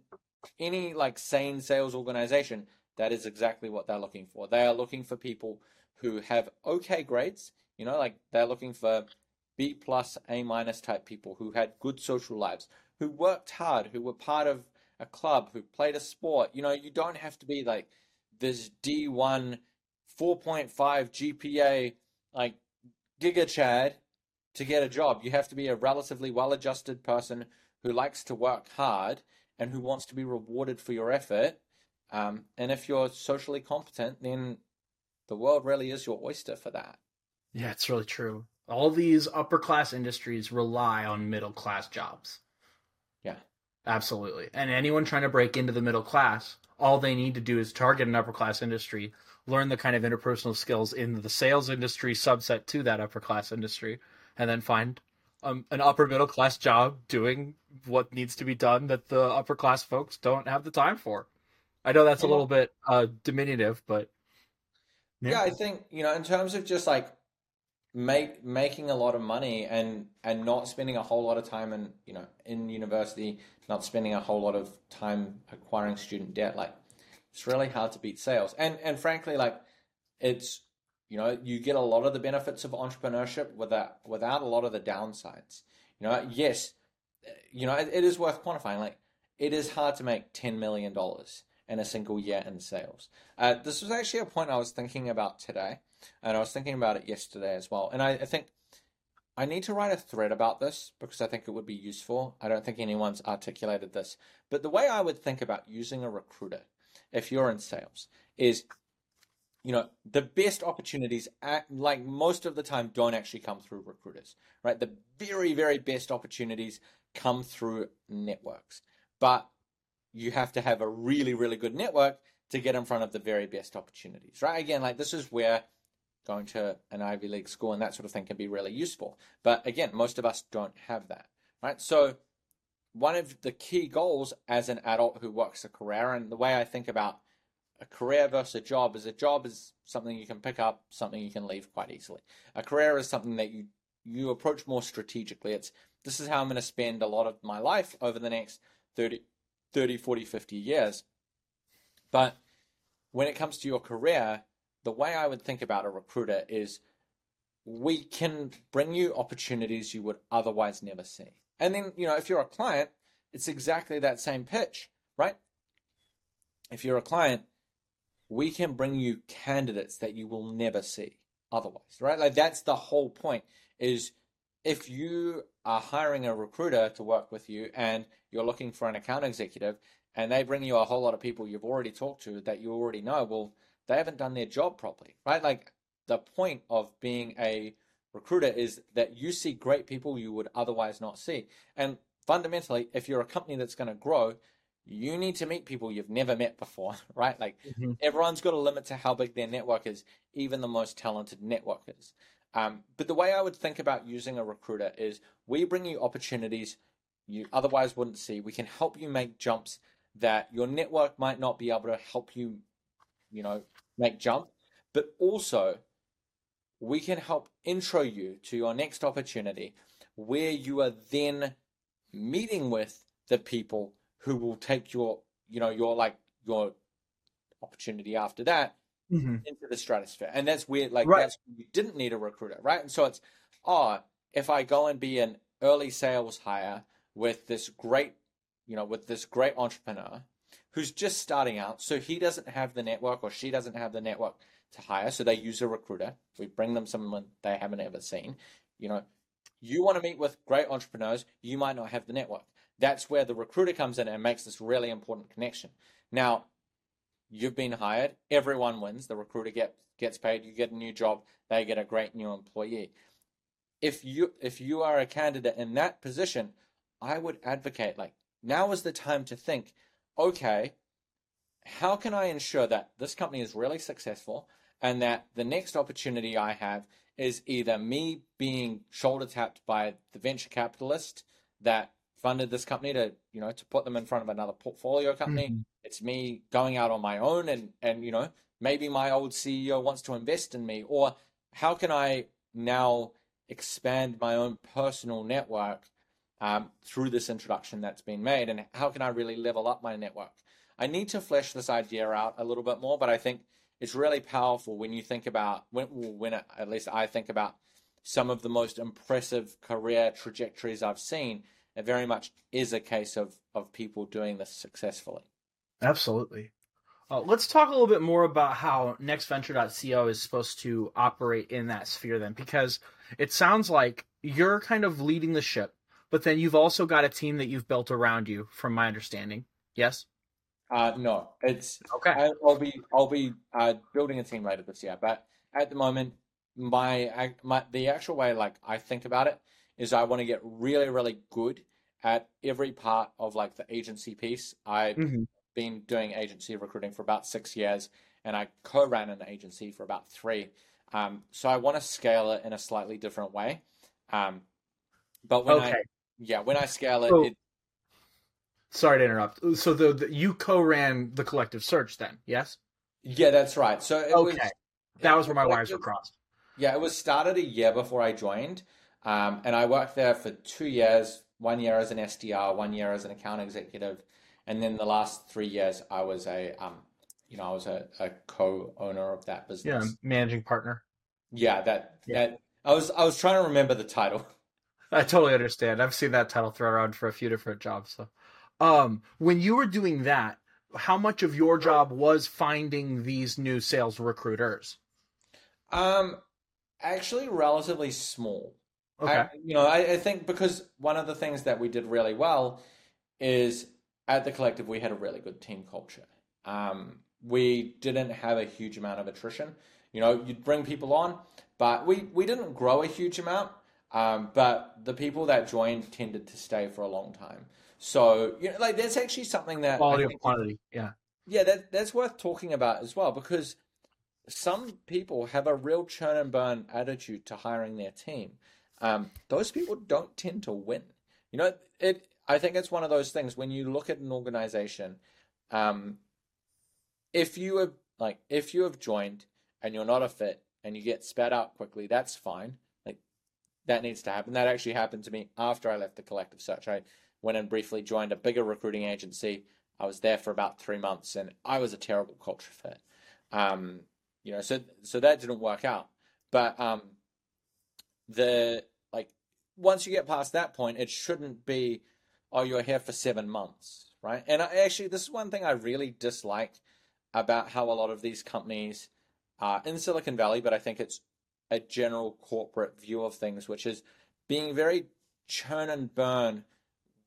any like sane sales organization, that is exactly what they're looking for. They are looking for people who have okay grades. You know, like they're looking for B plus, A minus type people who had good social lives, who worked hard, who were part of a club, who played a sport. You know, you don't have to be like this D1 4.5 GPA, like Giga Chad to get a job. You have to be a relatively well adjusted person who likes to work hard and who wants to be rewarded for your effort. Um, and if you're socially competent, then the world really is your oyster for that. Yeah, it's really true. All these upper class industries rely on middle class jobs. Yeah. Absolutely. And anyone trying to break into the middle class, all they need to do is target an upper class industry, learn the kind of interpersonal skills in the sales industry subset to that upper class industry, and then find um, an upper middle class job doing what needs to be done that the upper class folks don't have the time for. I know that's a little bit uh, diminutive, but yeah. yeah, I think you know in terms of just like make making a lot of money and and not spending a whole lot of time in you know in university, not spending a whole lot of time acquiring student debt. Like it's really hard to beat sales, and and frankly, like it's you know, you get a lot of the benefits of entrepreneurship without without a lot of the downsides. You know, yes, you know, it, it is worth quantifying. Like, it is hard to make ten million dollars in a single year in sales. Uh, this was actually a point I was thinking about today, and I was thinking about it yesterday as well. And I, I think I need to write a thread about this because I think it would be useful. I don't think anyone's articulated this, but the way I would think about using a recruiter if you're in sales is you know the best opportunities like most of the time don't actually come through recruiters right the very very best opportunities come through networks but you have to have a really really good network to get in front of the very best opportunities right again like this is where going to an ivy league school and that sort of thing can be really useful but again most of us don't have that right so one of the key goals as an adult who works a career and the way i think about a career versus a job is a job is something you can pick up, something you can leave quite easily. A career is something that you you approach more strategically. It's this is how I'm going to spend a lot of my life over the next 30, 30 40, 50 years. But when it comes to your career, the way I would think about a recruiter is we can bring you opportunities you would otherwise never see. And then, you know, if you're a client, it's exactly that same pitch, right? If you're a client, we can bring you candidates that you will never see otherwise, right? Like that's the whole point is if you are hiring a recruiter to work with you and you're looking for an account executive and they bring you a whole lot of people you've already talked to that you already know, well, they haven't done their job properly, right? Like the point of being a recruiter is that you see great people you would otherwise not see. And fundamentally, if you're a company that's going to grow, you need to meet people you've never met before, right? Like mm-hmm. everyone's got a limit to how big their network is, even the most talented networkers. Um, but the way I would think about using a recruiter is we bring you opportunities you otherwise wouldn't see. We can help you make jumps that your network might not be able to help you, you know, make jump. But also, we can help intro you to your next opportunity where you are then meeting with the people who will take your, you know, your like your opportunity after that mm-hmm. into the stratosphere. And that's where like right. that's you didn't need a recruiter, right? And so it's oh, if I go and be an early sales hire with this great, you know, with this great entrepreneur who's just starting out, so he doesn't have the network or she doesn't have the network to hire, so they use a recruiter. We bring them someone they haven't ever seen. You know, you want to meet with great entrepreneurs, you might not have the network. That's where the recruiter comes in and makes this really important connection. Now, you've been hired, everyone wins. The recruiter get, gets paid, you get a new job, they get a great new employee. If you if you are a candidate in that position, I would advocate like now is the time to think, okay, how can I ensure that this company is really successful and that the next opportunity I have is either me being shoulder tapped by the venture capitalist that funded this company to, you know, to put them in front of another portfolio company. Mm-hmm. It's me going out on my own and, and, you know, maybe my old CEO wants to invest in me or how can I now expand my own personal network um, through this introduction that's been made and how can I really level up my network? I need to flesh this idea out a little bit more, but I think it's really powerful when you think about when when at least I think about some of the most impressive career trajectories I've seen. It very much is a case of of people doing this successfully. Absolutely. Uh, let's talk a little bit more about how nextventure.co is supposed to operate in that sphere then, because it sounds like you're kind of leading the ship, but then you've also got a team that you've built around you, from my understanding. Yes? Uh, no, it's okay. I, will be I'll be uh, building a team later this year, but at the moment, my my the actual way like I think about it is I want to get really really good at every part of like the agency piece. I've mm-hmm. been doing agency recruiting for about six years, and I co-ran an agency for about three. Um, so I want to scale it in a slightly different way. Um, but when okay. I yeah when I scale it, so, it Sorry to interrupt. So the, the you co-ran the collective search then, yes? Yeah, that's right. So okay, was, that was where my wires were crossed. Yeah, it was started a year before I joined, um, and I worked there for two years. One year as an SDR, one year as an account executive, and then the last three years I was a, um, you know, I was a, a co-owner of that business. Yeah, managing partner. Yeah, that yeah. that I was I was trying to remember the title. I totally understand. I've seen that title thrown around for a few different jobs. So um, when you were doing that, how much of your job was finding these new sales recruiters? Um, actually, relatively small. Okay. I, you know, I, I think because one of the things that we did really well is at the collective we had a really good team culture. Um, we didn't have a huge amount of attrition. You know, you'd bring people on, but we we didn't grow a huge amount. Um, but the people that joined tended to stay for a long time. So you know, like that's actually something that quality of quantity, yeah, yeah, that that's worth talking about as well because some people have a real churn and burn attitude to hiring their team. Um, those people don't tend to win. You know, it. I think it's one of those things when you look at an organization. Um, if you have like if you have joined and you're not a fit and you get spat out quickly, that's fine. That needs to happen. That actually happened to me after I left the collective search. I went and briefly joined a bigger recruiting agency. I was there for about three months, and I was a terrible culture fit. Um, you know, so so that didn't work out. But um, the like once you get past that point, it shouldn't be, oh, you're here for seven months, right? And I, actually, this is one thing I really dislike about how a lot of these companies are in Silicon Valley, but I think it's a general corporate view of things, which is being very churn and burn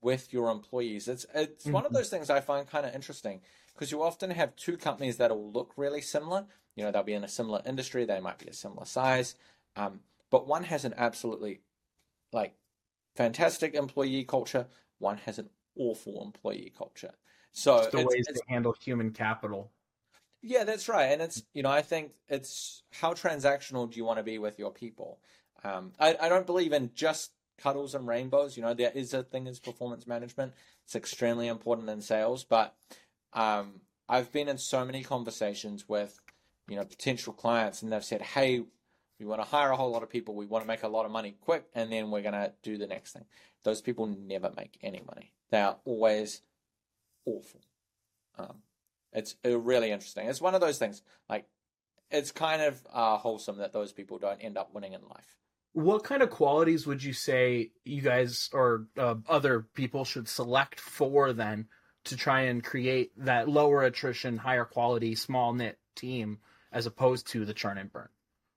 with your employees. It's it's mm-hmm. one of mm-hmm. those things I find kind of interesting because you often have two companies that'll look really similar. You know, they'll be in a similar industry, they might be a similar size, um, but one has an absolutely like fantastic employee culture. One has an awful employee culture. So it's the it's, ways it's, to handle human capital. Yeah, that's right, and it's you know I think it's how transactional do you want to be with your people. Um, I, I don't believe in just cuddles and rainbows. You know, there is a thing as performance management. It's extremely important in sales, but um, I've been in so many conversations with you know potential clients, and they've said, "Hey, we want to hire a whole lot of people. We want to make a lot of money quick, and then we're going to do the next thing." Those people never make any money. They are always awful. Um, it's really interesting. It's one of those things. Like, it's kind of uh, wholesome that those people don't end up winning in life what kind of qualities would you say you guys or uh, other people should select for then to try and create that lower attrition, higher quality, small knit team as opposed to the churn and burn?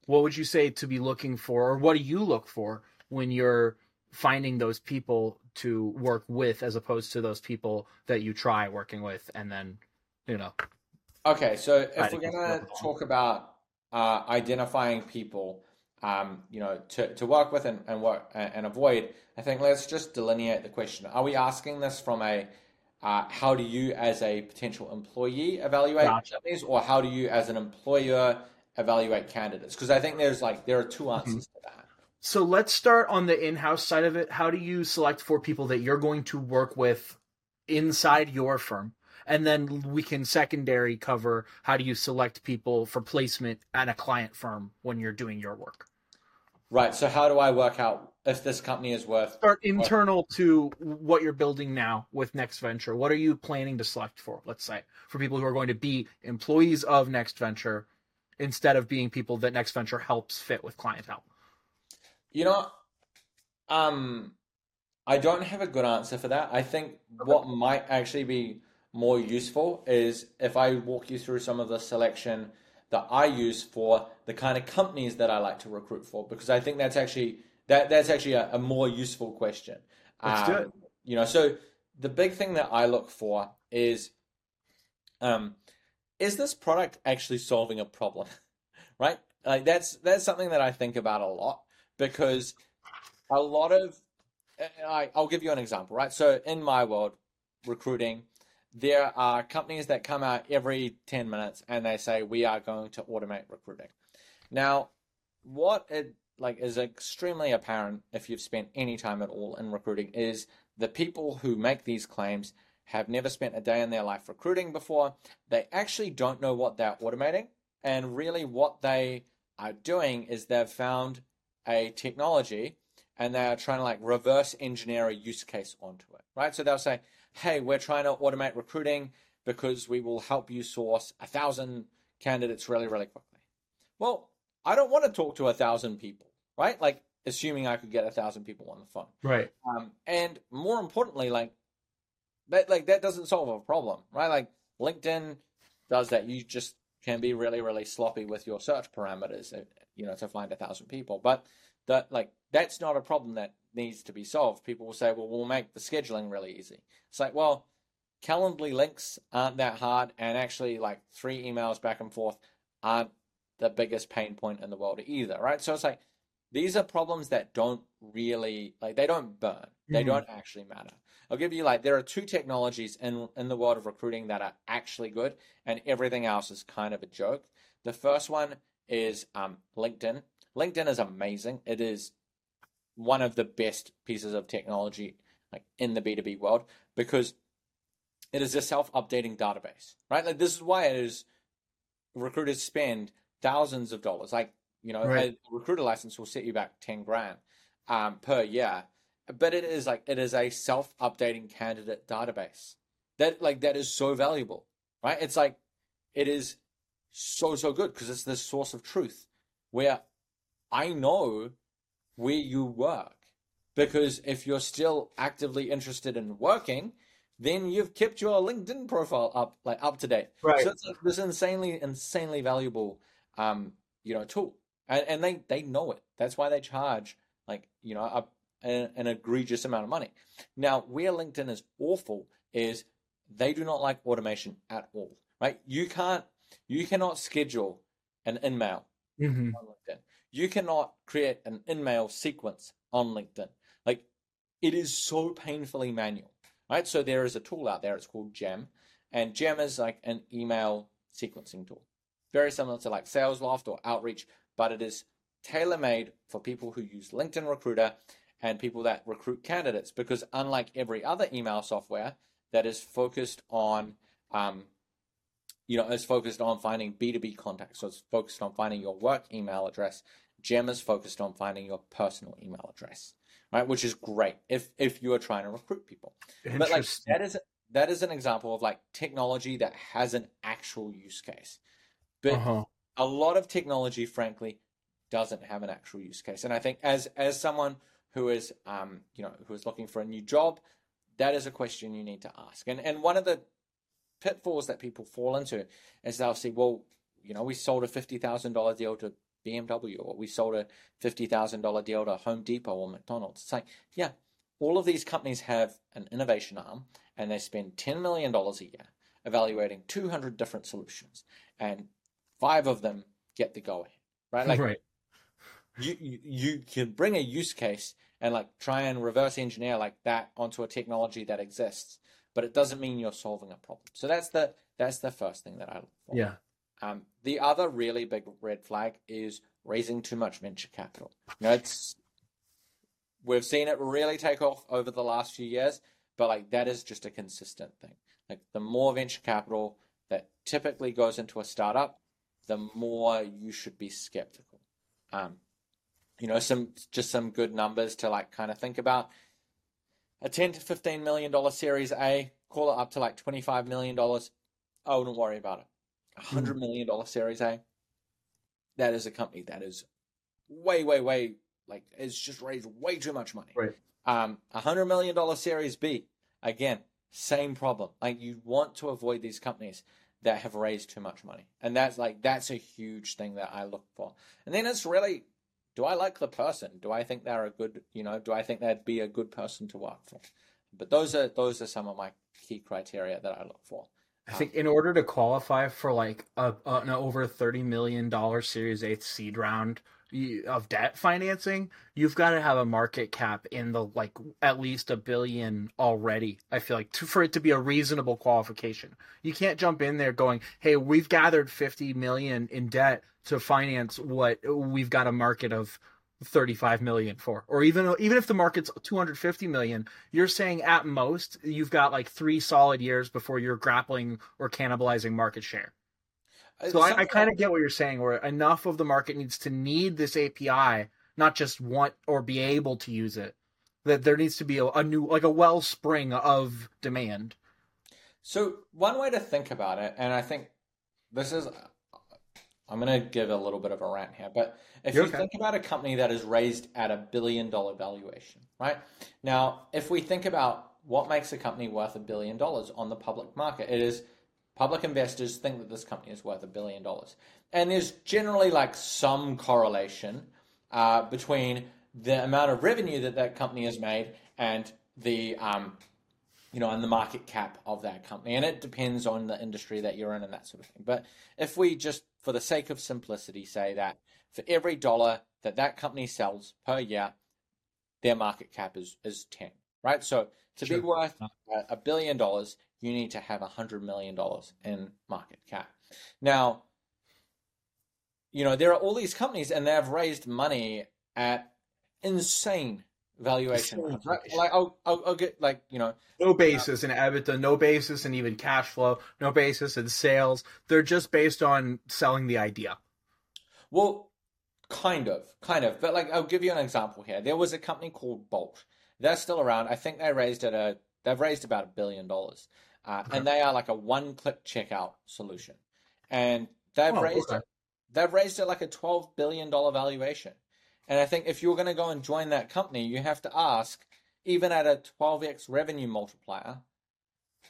What would you say to be looking for, or what do you look for when you're finding those people to work with as opposed to those people that you try working with and then, you know? Okay, so if we're going to talk about uh, identifying people um, you know, to, to work with and, and work and avoid, I think let's just delineate the question. Are we asking this from a uh, how do you as a potential employee evaluate gotcha. companies, or how do you as an employer evaluate candidates? Because I think there's like there are two mm-hmm. answers mm-hmm. to that. So let's start on the in-house side of it. How do you select for people that you're going to work with inside your firm? And then we can secondary cover how do you select people for placement at a client firm when you're doing your work? Right. So how do I work out if this company is worth start internal to what you're building now with Next Venture? What are you planning to select for? Let's say for people who are going to be employees of Next Venture instead of being people that Next Venture helps fit with clientele. You know, um, I don't have a good answer for that. I think okay. what might actually be more useful is if I walk you through some of the selection that I use for the kind of companies that I like to recruit for, because I think that's actually that that's actually a, a more useful question. Let's um, do it. You know, so the big thing that I look for is, um, is this product actually solving a problem, right? Like that's that's something that I think about a lot because a lot of I, I'll give you an example, right? So in my world, recruiting, there are companies that come out every 10 minutes and they say we are going to automate recruiting. Now, what it like is extremely apparent if you've spent any time at all in recruiting is the people who make these claims have never spent a day in their life recruiting before. They actually don't know what they're automating. And really, what they are doing is they've found a technology and they are trying to like reverse engineer a use case onto it, right? So they'll say, hey, we're trying to automate recruiting because we will help you source a thousand candidates really, really quickly. Well, I don't want to talk to a thousand people, right? Like, assuming I could get a thousand people on the phone, right? Um, and more importantly, like that, like that doesn't solve a problem, right? Like LinkedIn does that. You just can be really, really sloppy with your search parameters, uh, you know, to find a thousand people. But that, like, that's not a problem that needs to be solved. People will say, well, we'll make the scheduling really easy. It's like, well, Calendly links aren't that hard, and actually, like, three emails back and forth aren't the biggest pain point in the world either, right? So it's like, these are problems that don't really, like, they don't burn. They mm-hmm. don't actually matter. I'll give you like there are two technologies in in the world of recruiting that are actually good, and everything else is kind of a joke. The first one is um, LinkedIn. LinkedIn is amazing. It is one of the best pieces of technology like in the B2B world because it is a self-updating database, right? Like this is why it is recruiters spend thousands of dollars. Like, you know, right. a recruiter license will set you back 10 grand um, per year. But it is like it is a self-updating candidate database. That like that is so valuable, right? It's like it is so so good because it's the source of truth where I know where you work. Because if you're still actively interested in working, then you've kept your LinkedIn profile up like up to date. Right. So it's like this insanely, insanely valuable um, you know, tool. And, and they, they know it. That's why they charge like, you know, a, an, an egregious amount of money. Now, where LinkedIn is awful is they do not like automation at all. Right? You can't you cannot schedule an email mm-hmm. on LinkedIn you cannot create an in-mail sequence on LinkedIn. Like it is so painfully manual, right? So there is a tool out there. It's called Gem, and Gem is like an email sequencing tool, very similar to like SalesLoft or Outreach, but it is tailor-made for people who use LinkedIn Recruiter and people that recruit candidates. Because unlike every other email software that is focused on um, you know, is focused on finding B2B contacts. So it's focused on finding your work email address Gem is focused on finding your personal email address, right? Which is great if if you are trying to recruit people. But like that is that is an example of like technology that has an actual use case. But uh-huh. a lot of technology, frankly, doesn't have an actual use case. And I think as as someone who is um, you know who is looking for a new job, that is a question you need to ask. And and one of the pitfalls that people fall into is they'll say, well, you know, we sold a fifty thousand dollar deal to BMW, or we sold a $50,000 deal to Home Depot or McDonald's. It's like, yeah, all of these companies have an innovation arm and they spend $10 million a year evaluating 200 different solutions, and five of them get the go ahead, right? Like, right. you, you you can bring a use case and like try and reverse engineer like that onto a technology that exists, but it doesn't mean you're solving a problem. So that's the that's the first thing that I look for. Yeah. Um, the other really big red flag is raising too much venture capital. You know, it's we've seen it really take off over the last few years, but like that is just a consistent thing. Like the more venture capital that typically goes into a startup, the more you should be skeptical. Um, you know, some just some good numbers to like kind of think about. A ten to fifteen million dollar Series A, call it up to like twenty five million dollars. I wouldn't worry about it. A hundred million dollar Series A. That is a company that is way, way, way like it's just raised way too much money. Right. Um, a hundred million dollar Series B, again, same problem. Like you want to avoid these companies that have raised too much money, and that's like that's a huge thing that I look for. And then it's really, do I like the person? Do I think they're a good, you know, do I think they'd be a good person to work for? But those are those are some of my key criteria that I look for. I think in order to qualify for like a, an over thirty million dollar Series Eight seed round of debt financing, you've got to have a market cap in the like at least a billion already. I feel like to, for it to be a reasonable qualification, you can't jump in there going, "Hey, we've gathered fifty million in debt to finance what we've got a market of 35 million for. Or even even if the market's 250 million you're saying at most you've got like three solid years before you're grappling or cannibalizing market share. Uh, so I, I kind of get what you're saying where enough of the market needs to need this api not just want or be able to use it that there needs to be a, a new like a wellspring of demand. So one way to think about it and i think this is I'm going to give a little bit of a rant here, but if You're you okay. think about a company that is raised at a billion dollar valuation, right? Now, if we think about what makes a company worth a billion dollars on the public market, it is public investors think that this company is worth a billion dollars. And there's generally like some correlation uh, between the amount of revenue that that company has made and the um, you know, and the market cap of that company. And it depends on the industry that you're in and that sort of thing. But if we just for the sake of simplicity, say that for every dollar that that company sells per year, their market cap is, is 10, right? So to sure. be worth uh, a billion dollars, you need to have a $100 million in market cap. Now, you know, there are all these companies and they have raised money at insane valuation. Like I'll, I'll, I'll, get like you know no basis uh, in EBITDA, no basis in even cash flow, no basis in sales. They're just based on selling the idea. Well, kind of, kind of. But like I'll give you an example here. There was a company called Bolt. They're still around. I think they raised at a they've raised about a billion dollars, uh, okay. and they are like a one-click checkout solution, and they've oh, raised okay. it. They've raised it like a twelve billion dollar valuation. And I think if you're going to go and join that company, you have to ask, even at a 12x revenue multiplier,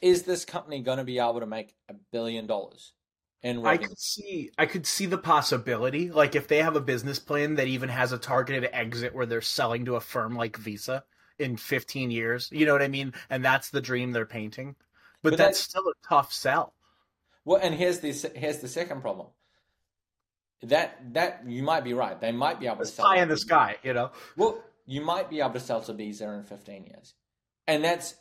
is this company going to be able to make a billion dollars? I could see, I could see the possibility, like if they have a business plan that even has a targeted exit where they're selling to a firm like Visa in 15 years, you know what I mean? And that's the dream they're painting. But, but that's, that's still a tough sell. Well, and here's the here's the second problem that that you might be right. They might be able it's to sell pie in the sky, you know. Well, you might be able to sell to Visa in 15 years, and that's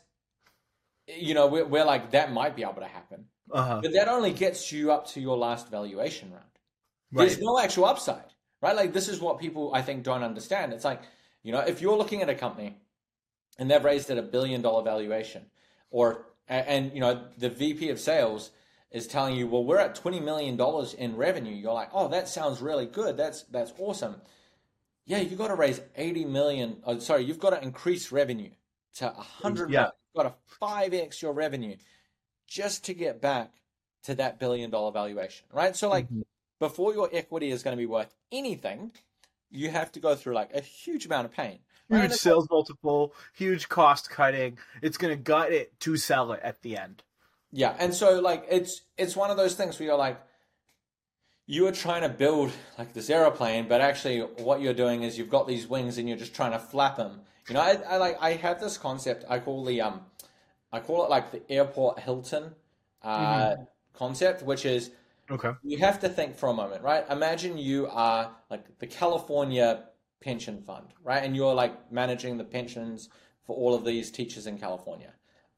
you know we're, we're like that might be able to happen, uh-huh. but that only gets you up to your last valuation round. Right. There's no actual upside, right? Like this is what people I think don't understand. It's like you know if you're looking at a company and they've raised at a billion dollar valuation, or and you know the VP of sales is telling you, well, we're at $20 million in revenue, you're like, oh, that sounds really good. That's, that's awesome. Yeah, you've got to raise 80 million. Oh, sorry, you've got to increase revenue to 100 yeah. million. You've got to 5x your revenue just to get back to that billion dollar valuation, right? So, like, mm-hmm. before your equity is going to be worth anything, you have to go through like a huge amount of pain. Huge right? sales multiple, huge cost cutting. It's going to gut it to sell it at the end. Yeah, and so like it's it's one of those things where you're like you are trying to build like this aeroplane, but actually what you're doing is you've got these wings and you're just trying to flap them. You know, I, I like I have this concept I call the um I call it like the airport Hilton uh, mm-hmm. concept, which is okay. You have to think for a moment, right? Imagine you are like the California pension fund, right? And you're like managing the pensions for all of these teachers in California.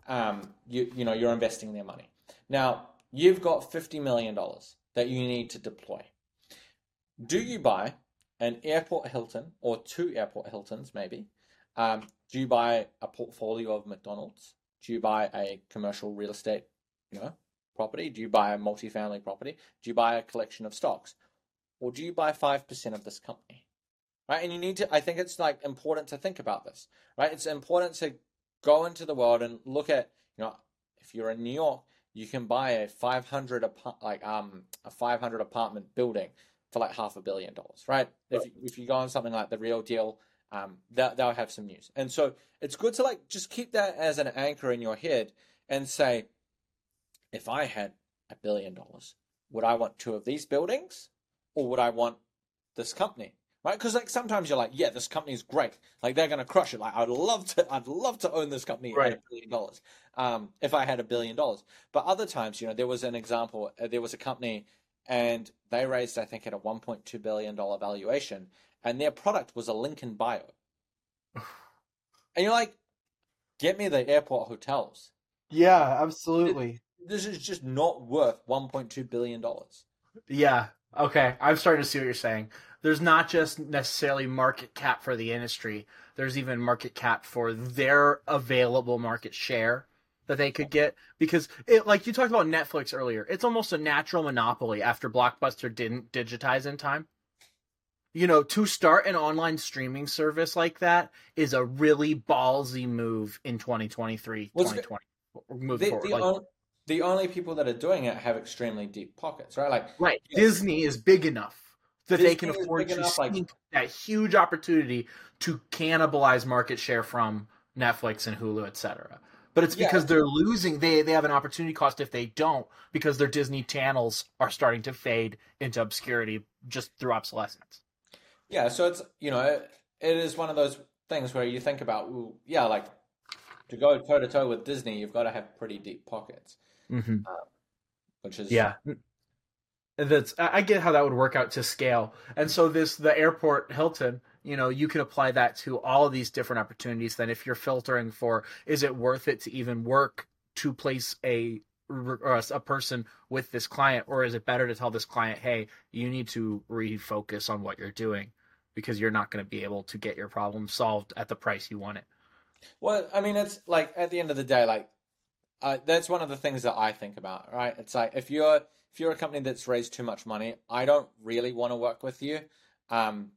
Um, you you know you're investing their money. Now you've got fifty million dollars that you need to deploy. Do you buy an airport Hilton or two airport Hiltons maybe? Um, do you buy a portfolio of McDonald's? Do you buy a commercial real estate, you know, property? Do you buy a multifamily property? Do you buy a collection of stocks? Or do you buy 5% of this company? Right? And you need to, I think it's like important to think about this, right? It's important to go into the world and look at, you know, if you're in New York, you can buy a 500 like um a 500 apartment building for like half a billion dollars, right? If if you go on something like the Real Deal, um, they'll, they'll have some news, and so it's good to like just keep that as an anchor in your head and say, if I had a billion dollars, would I want two of these buildings or would I want this company? Right? Because like sometimes you're like, yeah, this company is great. Like they're gonna crush it. Like I'd love to, I'd love to own this company right. at a billion dollars. Um, if I had a billion dollars. But other times, you know, there was an example. Uh, there was a company, and they raised, I think, at a 1.2 billion dollar valuation, and their product was a LinkedIn Bio. and you're like, get me the airport hotels. Yeah, absolutely this is just not worth 1.2 billion dollars. Yeah. Okay, I'm starting to see what you're saying. There's not just necessarily market cap for the industry. There's even market cap for their available market share that they could get because it like you talked about Netflix earlier. It's almost a natural monopoly after Blockbuster didn't digitize in time. You know, to start an online streaming service like that is a really ballsy move in 2023, well, 2020. Move the, forward. The, like, the only people that are doing it have extremely deep pockets, right? Like right, Disney is big enough that Disney they can afford to enough, like, that huge opportunity to cannibalize market share from Netflix and Hulu, etc. But it's because yeah. they're losing. They they have an opportunity cost if they don't because their Disney channels are starting to fade into obscurity just through obsolescence. Yeah, so it's you know it, it is one of those things where you think about yeah like to go toe to toe with Disney, you've got to have pretty deep pockets mm-hmm. uh, which is yeah. That's I get how that would work out to scale, and so this the airport Hilton, you know, you can apply that to all these different opportunities. Then, if you're filtering for, is it worth it to even work to place a a person with this client, or is it better to tell this client, hey, you need to refocus on what you're doing because you're not going to be able to get your problem solved at the price you want it. Well, I mean, it's like at the end of the day, like uh, that's one of the things that I think about, right? It's like if you're if you're a company that's raised too much money, I don't really want to work with you. Um,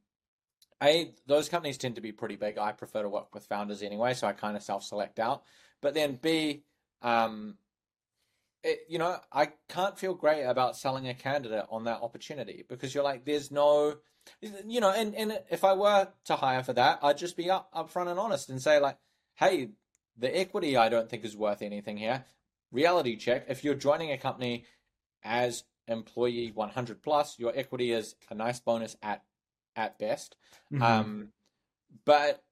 a those companies tend to be pretty big. I prefer to work with founders anyway, so I kind of self-select out. But then B, um, it, you know, I can't feel great about selling a candidate on that opportunity because you're like, there's no, you know, and, and if I were to hire for that, I'd just be up upfront and honest and say like, hey, the equity I don't think is worth anything here. Reality check: if you're joining a company as employee 100 plus, your equity is a nice bonus at at best. Mm-hmm. Um, but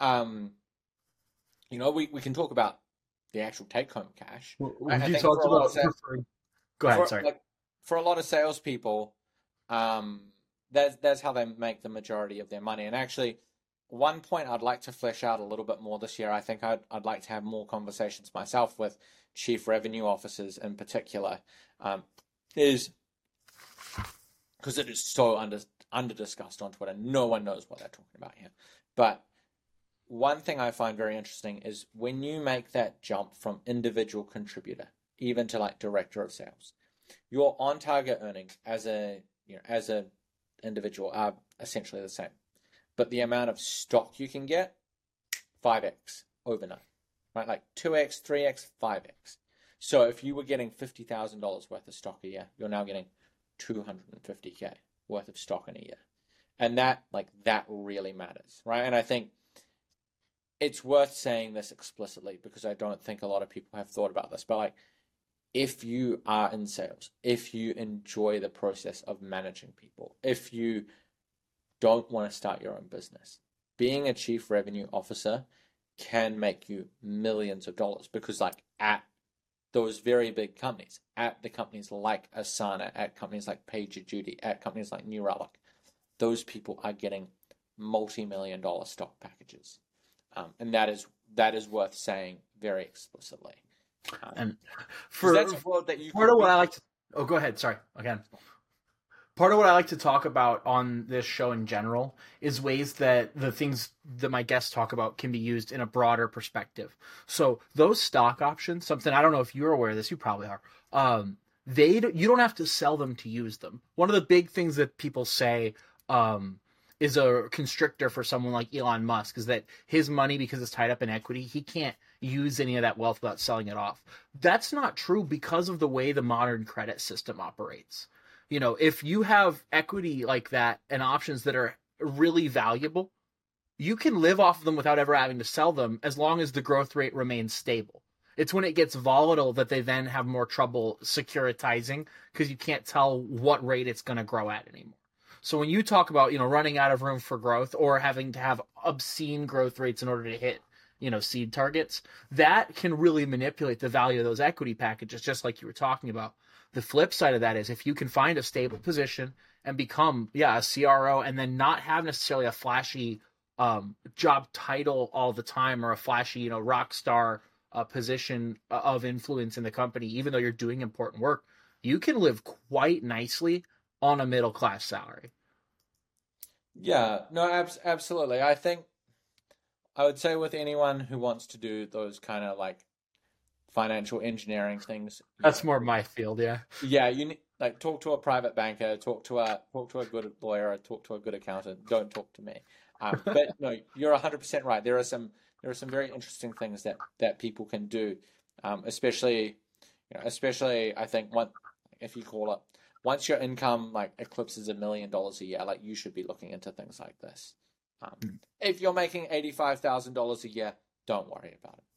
um, you know, we, we can talk about the actual take home cash. Well, you talked about sales, Go ahead, for, sorry. Like, for a lot of salespeople, um, that's that's how they make the majority of their money. And actually, one point I'd like to flesh out a little bit more this year. I think I'd, I'd like to have more conversations myself with chief revenue officers in particular, um, is because it is so under under discussed on Twitter. No one knows what they're talking about here. But one thing I find very interesting is when you make that jump from individual contributor even to like director of sales, your on target earnings as a you know as a individual are essentially the same but the amount of stock you can get, 5x overnight, right? Like 2x, 3x, 5x. So if you were getting $50,000 worth of stock a year, you're now getting 250K worth of stock in a year. And that, like, that really matters, right? And I think it's worth saying this explicitly because I don't think a lot of people have thought about this, but like, if you are in sales, if you enjoy the process of managing people, if you don't want to start your own business. Being a chief revenue officer can make you millions of dollars because, like, at those very big companies, at the companies like Asana, at companies like PagerDuty, at companies like New Relic, those people are getting multi-million dollar stock packages, um, and that is that is worth saying very explicitly. Um, and for that's a world that you of what I like to oh go ahead. Sorry. Again part of what I like to talk about on this show in general is ways that the things that my guests talk about can be used in a broader perspective. So those stock options, something I don't know if you're aware of this, you probably are. Um, they you don't have to sell them to use them. One of the big things that people say um, is a constrictor for someone like Elon Musk is that his money because it's tied up in equity, he can't use any of that wealth without selling it off. That's not true because of the way the modern credit system operates you know, if you have equity like that and options that are really valuable, you can live off of them without ever having to sell them as long as the growth rate remains stable. It's when it gets volatile that they then have more trouble securitizing because you can't tell what rate it's going to grow at anymore. So when you talk about, you know, running out of room for growth or having to have obscene growth rates in order to hit, you know, seed targets, that can really manipulate the value of those equity packages just like you were talking about. The flip side of that is if you can find a stable position and become, yeah, a CRO and then not have necessarily a flashy um, job title all the time or a flashy, you know, rock star uh, position uh, of influence in the company, even though you're doing important work, you can live quite nicely on a middle class salary. Yeah, no, ab- absolutely. I think I would say with anyone who wants to do those kind of like financial engineering things. That's more my field, yeah. Yeah, you need, like talk to a private banker, talk to a talk to a good lawyer, talk to a good accountant. Don't talk to me. Um, but no, you're 100 percent right. There are some there are some very interesting things that that people can do, um, especially you know, especially I think one if you call it once your income like eclipses a million dollars a year, like you should be looking into things like this. Um, mm. If you're making eighty five thousand dollars a year, don't worry about it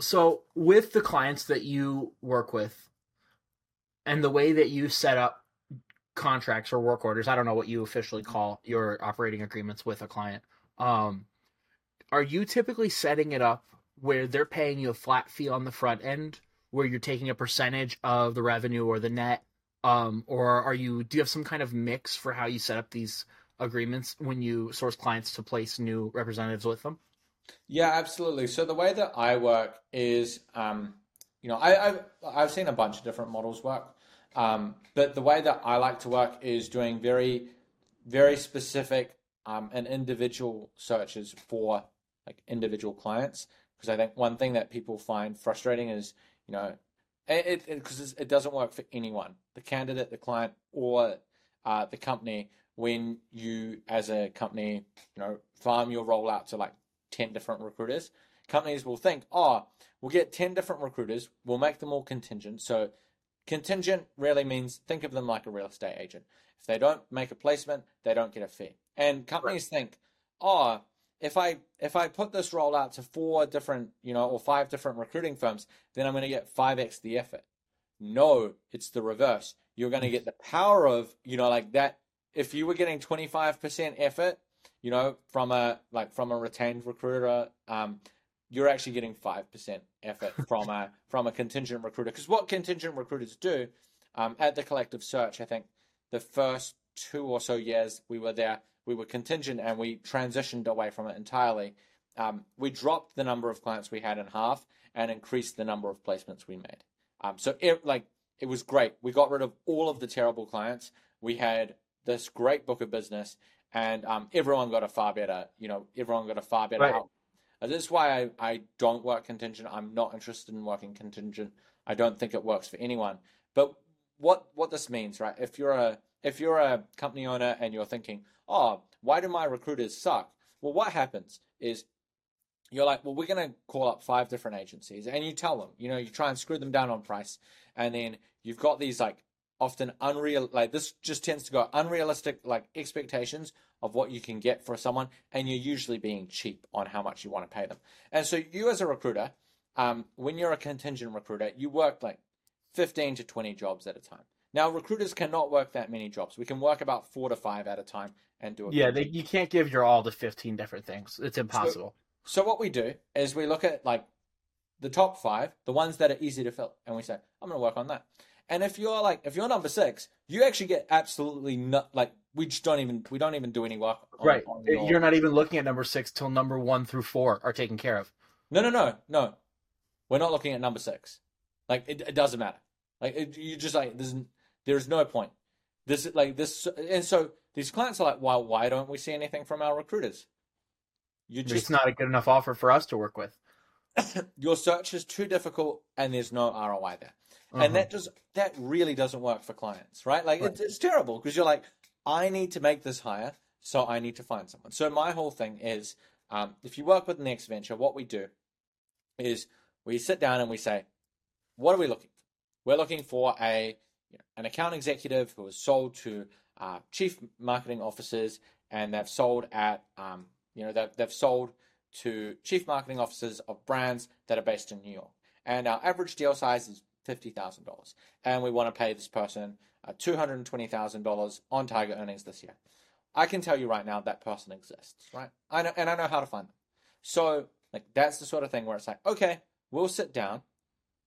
so with the clients that you work with and the way that you set up contracts or work orders i don't know what you officially call your operating agreements with a client um, are you typically setting it up where they're paying you a flat fee on the front end where you're taking a percentage of the revenue or the net um, or are you do you have some kind of mix for how you set up these agreements when you source clients to place new representatives with them yeah, absolutely. So the way that I work is, um, you know, I, I've, I've seen a bunch of different models work, um, but the way that I like to work is doing very, very specific um, and individual searches for like individual clients. Because I think one thing that people find frustrating is, you know, it because it, it, doesn't work for anyone, the candidate, the client, or uh, the company. When you, as a company, you know, farm your rollout to like 10 different recruiters, companies will think, oh, we'll get 10 different recruiters, we'll make them all contingent. So contingent really means think of them like a real estate agent. If they don't make a placement, they don't get a fee. And companies right. think, oh, if I if I put this role out to four different, you know, or five different recruiting firms, then I'm going to get 5x the effort. No, it's the reverse. You're going to get the power of, you know, like that if you were getting 25% effort, you know, from a like from a retained recruiter, um, you're actually getting five percent effort from a from a contingent recruiter. Because what contingent recruiters do um, at the collective search, I think the first two or so years we were there, we were contingent and we transitioned away from it entirely. Um, we dropped the number of clients we had in half and increased the number of placements we made. Um, so it like it was great. We got rid of all of the terrible clients. We had this great book of business, and um, everyone got a far better, you know, everyone got a far better right. Uh, this is why I, I don't work contingent. I'm not interested in working contingent. I don't think it works for anyone. But what what this means, right? If you're a if you're a company owner and you're thinking, oh, why do my recruiters suck? Well, what happens is you're like, well, we're going to call up five different agencies, and you tell them, you know, you try and screw them down on price, and then you've got these like often unreal like this just tends to go unrealistic like expectations of what you can get for someone and you're usually being cheap on how much you want to pay them. And so you as a recruiter um, when you're a contingent recruiter you work like 15 to 20 jobs at a time. Now recruiters cannot work that many jobs. We can work about four to five at a time and do it yeah they, you can't give your all to 15 different things. It's impossible. so, so what we do is we look at like the top five the ones that are easy to fill and we say i'm going to work on that and if you're like, if you're number six, you actually get absolutely not like we just don't even we don't even do any work. On, right. on your... You're not even looking at number six till number one through four are taken care of. No, no, no, no. We're not looking at number six. Like it, it doesn't matter. Like it, you just like there's there's no point. This is like this, and so these clients are like, well, why don't we see anything from our recruiters? You just it's not a good enough offer for us to work with. your search is too difficult, and there's no ROI there, uh-huh. and that just that really doesn't work for clients, right? Like right. It's, it's terrible because you're like, I need to make this hire, so I need to find someone. So my whole thing is, um, if you work with Next Venture, what we do is we sit down and we say, what are we looking for? We're looking for a you know, an account executive who has sold to uh, chief marketing officers, and they've sold at um, you know they've, they've sold to chief marketing officers of brands that are based in New York. And our average deal size is fifty thousand dollars, and we want to pay this person uh, two hundred and twenty thousand dollars on target earnings this year. I can tell you right now that person exists, right? I know, and I know how to find them. So, like, that's the sort of thing where it's like, okay, we'll sit down,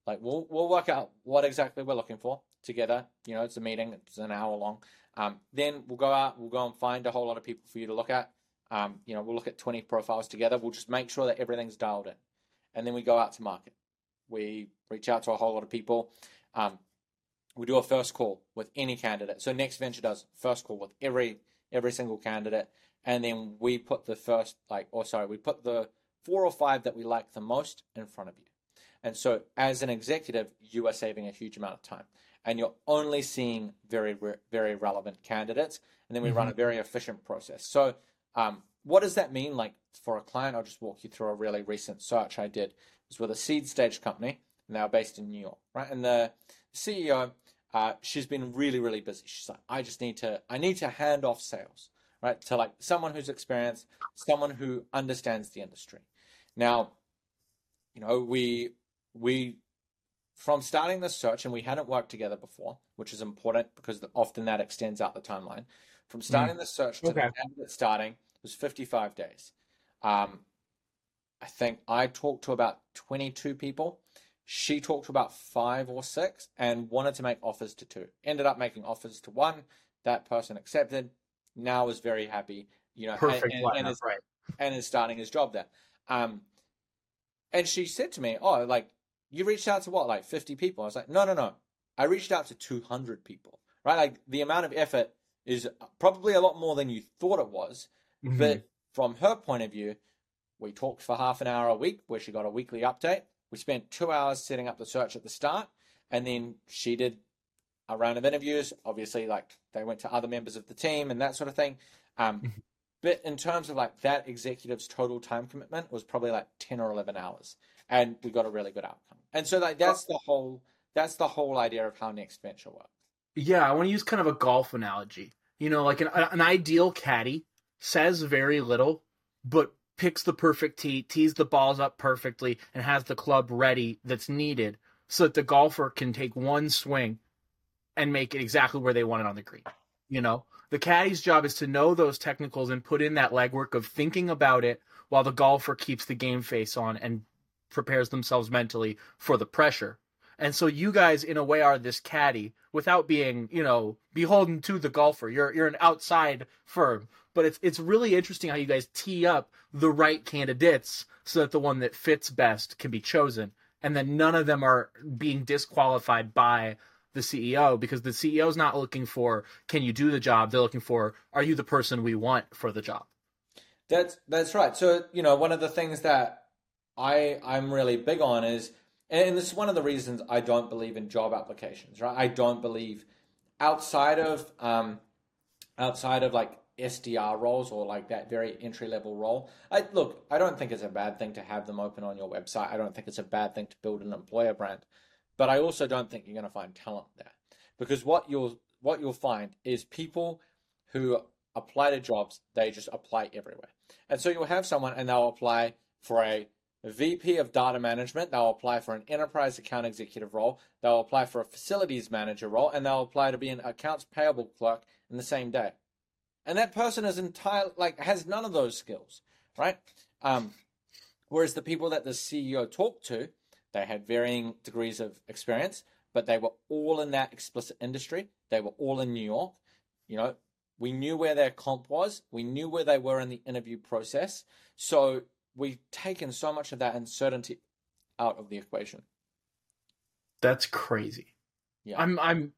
like, we'll we'll work out what exactly we're looking for together. You know, it's a meeting, it's an hour long. Um, then we'll go out, we'll go and find a whole lot of people for you to look at. Um, you know, we'll look at 20 profiles together. We'll just make sure that everything's dialed in. And then we go out to market. We reach out to a whole lot of people. Um, we do a first call with any candidate. So Next Venture does first call with every every single candidate, and then we put the first like, or sorry, we put the four or five that we like the most in front of you. And so as an executive, you are saving a huge amount of time, and you're only seeing very very relevant candidates. And then we mm-hmm. run a very efficient process. So um, what does that mean? Like for a client, I'll just walk you through a really recent search I did. It was with a seed stage company, and they are based in New York, right? And the CEO uh, she's been really, really busy. She's like, I just need to, I need to hand off sales, right, to like someone who's experienced, someone who understands the industry. Now, you know, we we from starting this search, and we hadn't worked together before, which is important because often that extends out the timeline. From starting mm. the search to okay. the starting it was 55 days. Um, I think I talked to about 22 people she talked to about five or six and wanted to make offers to two. Ended up making offers to one. That person accepted. Now is very happy. You know, perfect and, and, and is, right. and is starting his job there. Um, and she said to me, "Oh, like you reached out to what, like fifty people?" I was like, "No, no, no. I reached out to two hundred people. Right? Like the amount of effort is probably a lot more than you thought it was. Mm-hmm. But from her point of view, we talked for half an hour a week, where she got a weekly update. We spent two hours setting up the search at the start, and then she did a round of interviews. Obviously, like they went to other members of the team and that sort of thing. Um, mm-hmm. but in terms of like that executive's total time commitment was probably like ten or eleven hours, and we got a really good outcome. And so like that's the whole that's the whole idea of how Next Venture works. Yeah, I want to use kind of a golf analogy. You know, like an, an ideal caddy says very little, but picks the perfect tee, tees the balls up perfectly, and has the club ready that's needed so that the golfer can take one swing and make it exactly where they want it on the green. You know, the caddy's job is to know those technicals and put in that legwork of thinking about it while the golfer keeps the game face on and prepares themselves mentally for the pressure. And so you guys, in a way, are this caddy without being, you know, beholden to the golfer. You're you're an outside firm, but it's it's really interesting how you guys tee up the right candidates so that the one that fits best can be chosen, and then none of them are being disqualified by the CEO because the CEO is not looking for can you do the job. They're looking for are you the person we want for the job. That's that's right. So you know, one of the things that I I'm really big on is and this is one of the reasons I don't believe in job applications, right? I don't believe outside of um, outside of like SDR roles or like that very entry level role. I look, I don't think it's a bad thing to have them open on your website. I don't think it's a bad thing to build an employer brand, but I also don't think you're going to find talent there because what you'll what you'll find is people who apply to jobs, they just apply everywhere. And so you'll have someone and they'll apply for a VP of data management, they'll apply for an enterprise account executive role, they'll apply for a facilities manager role, and they'll apply to be an accounts payable clerk in the same day. And that person is entire like has none of those skills, right? Um, whereas the people that the CEO talked to, they had varying degrees of experience, but they were all in that explicit industry. They were all in New York. You know, we knew where their comp was, we knew where they were in the interview process. So we've taken so much of that uncertainty out of the equation. That's crazy. Yeah. I'm I'm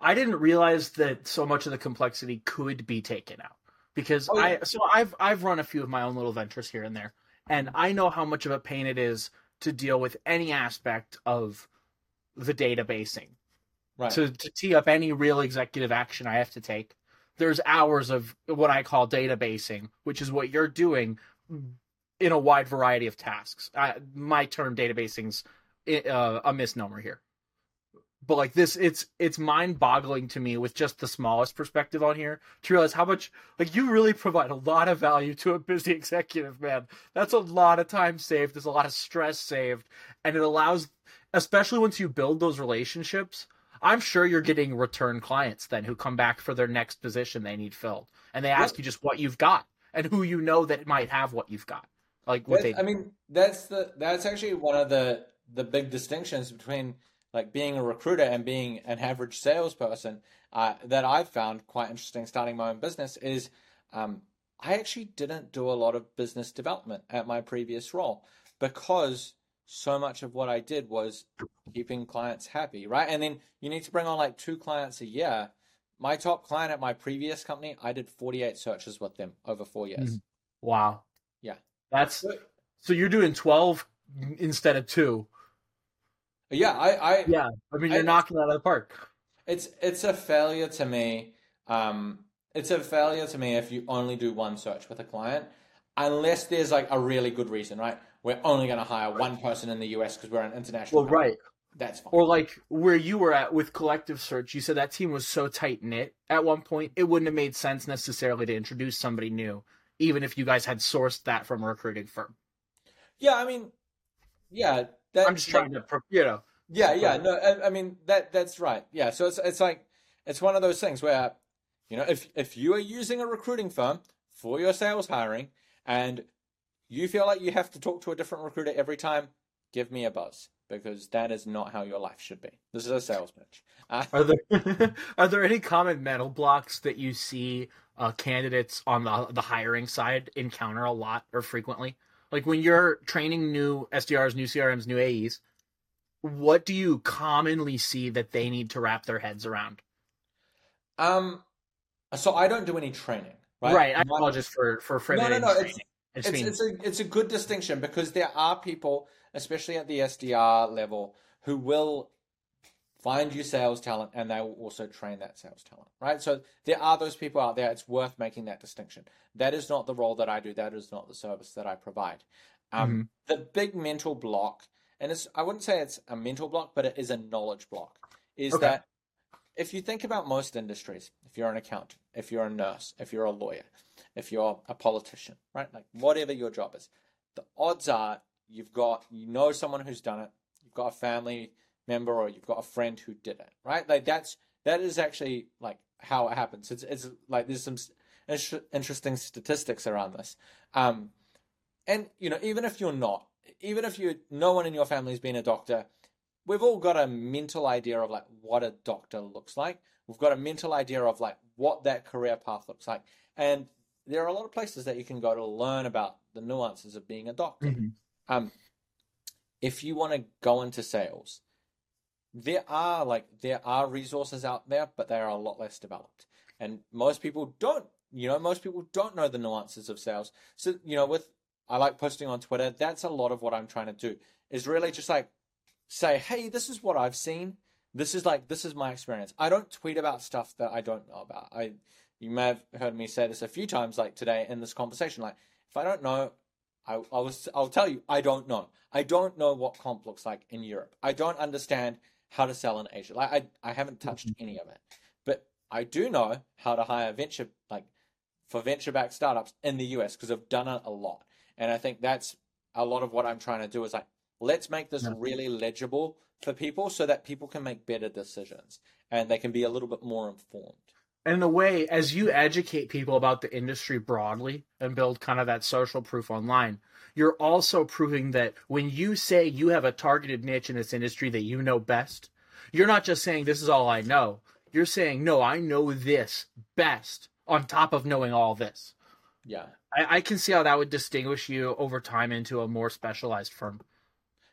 I didn't realize that so much of the complexity could be taken out because Oh, yeah. I so I've I've run a few of my own little ventures here and there and I know how much of a pain it is to deal with any aspect of the databasing right. to to tee up any real executive action I have to take. There's hours of what I call databasing, which is what you're doing in a wide variety of tasks. I, my term databasing's uh, a misnomer here, but like this, it's it's mind-boggling to me with just the smallest perspective on here to realize how much like you really provide a lot of value to a busy executive, man. That's a lot of time saved. There's a lot of stress saved, and it allows, especially once you build those relationships. I'm sure you're getting return clients then who come back for their next position they need filled, and they ask Yep. you just what you've got and who you know that might have what you've got, like what That's- they. I mean, that's the that's actually one of the the big distinctions between like being a recruiter and being an average salesperson uh, that I've found quite interesting starting my own business is um, I actually didn't do a lot of business development at my previous role because so much of what I did was keeping clients happy, right? And then you need to bring on like two clients a year. My top client at my previous company, I did 48 searches with them over four years. Mhm. Wow. Yeah. That's so you're doing 12 instead of 2. Yeah, I, I Yeah. I mean, you're I- knocking it out of the park. It's it's a failure to me. Um, it's a failure to me if you only do one search with a client, unless there's like a really good reason, right? We're only going to hire one person in the US because we're an international. Well, company. right. That's fine. Or like where you were at with Collective Search, you said that team was so tight knit at one point, it wouldn't have made sense necessarily to introduce somebody new, even if you guys had sourced that from a recruiting firm. yeah, I mean, yeah. That, I'm just trying to, you know. Yeah, yeah, no, I, I mean that that's right. Yeah, so it's it's like it's one of those things where, you know, if if you are using a recruiting firm for your sales hiring and you feel like you have to talk to a different recruiter every time, give me a buzz because that is not how your life should be. This is a sales pitch. Uh, Are there are there any common mental blocks that you see uh, candidates on the the hiring side encounter a lot or frequently? Like when you're training new SDRs, new CRMs, new AEs, what do you commonly see that they need to wrap their heads around? um, so I don't do any training, right? Right. I apologize for for framing no, it no, no. training. It's it's, it's a it's a good distinction because there are people, especially at the SDR level, who will find you sales talent and they will also train that sales talent, right? So there are those people out there. It's worth making that distinction. That is not the role that I do. That is not the service that I provide. Um, The big mental block, and it's I wouldn't say it's a mental block, but it is a knowledge block. Is Okay. that if you think about most industries, if you're an accountant, if you're a nurse, if you're a lawyer, if you're a politician, right? Like whatever your job is, the odds are you've got you know someone who's done it, you've got a family member or you've got a friend who did it, right? Like that's that is actually like how it happens. It's it's like there's some interesting statistics around this. Um, and you know, even if you're not, even if you no one in your family's been a doctor, we've all got a mental idea of like what a doctor looks like. We've got a mental idea of like what that career path looks like. And there are a lot of places that you can go to learn about the nuances of being a doctor. Mhm. Um, if you want to go into sales, there are like there are resources out there, but they are a lot less developed. And most people don't, you know, most people don't know the nuances of sales. So, you know, with I like posting on Twitter, that's a lot of what I'm trying to do. Is really just like say, hey, this is what I've seen. This is like this is my experience. I don't tweet about stuff that I don't know about. I you may have heard me say this a few times like today in this conversation. Like if I don't know, I, I was I'll tell you I don't know. I don't know what comp looks like in Europe. I don't understand how to sell in Asia. Like I I haven't touched mm-hmm. any of it. But I do know how to hire venture like for venture backed startups in the US because I've done it a lot. And I think that's a lot of what I'm trying to do is like let's make this really legible for people so that people can make better decisions and they can be a little bit more informed. And in a way, as you educate people about the industry broadly and build kind of that social proof online, you're also proving that when you say you have a targeted niche in this industry that you know best, you're not just saying this is all I know. you're saying, no, I know this best on top of knowing all this. Yeah. I, I can see how that would distinguish you over time into a more specialized firm.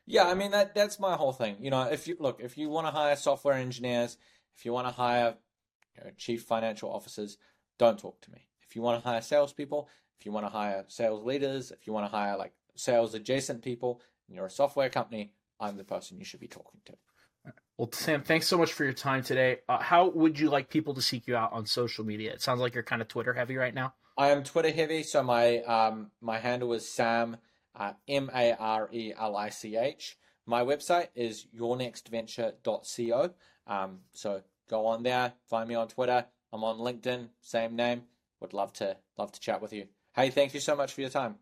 Yeah, I mean that that's my whole thing. You know, if you look, if you want to hire software engineers, if you want to hire you know, chief financial officers, don't talk to me. If you want to hire salespeople, if you want to hire sales leaders, if you want to hire like sales adjacent people, and you're a software company, I'm the person you should be talking to. Well, Sam, thanks so much for your time today. Uh, how would you like people to seek you out on social media? It sounds like you're kind of Twitter heavy right now. I am Twitter heavy, so my um, my handle is Sam uh, M A R E L I C H. My website is yournextventure.co. Um, so go on there, find me on Twitter. I'm on LinkedIn, same name. Would love to love to chat with you. Hey, thank you so much for your time.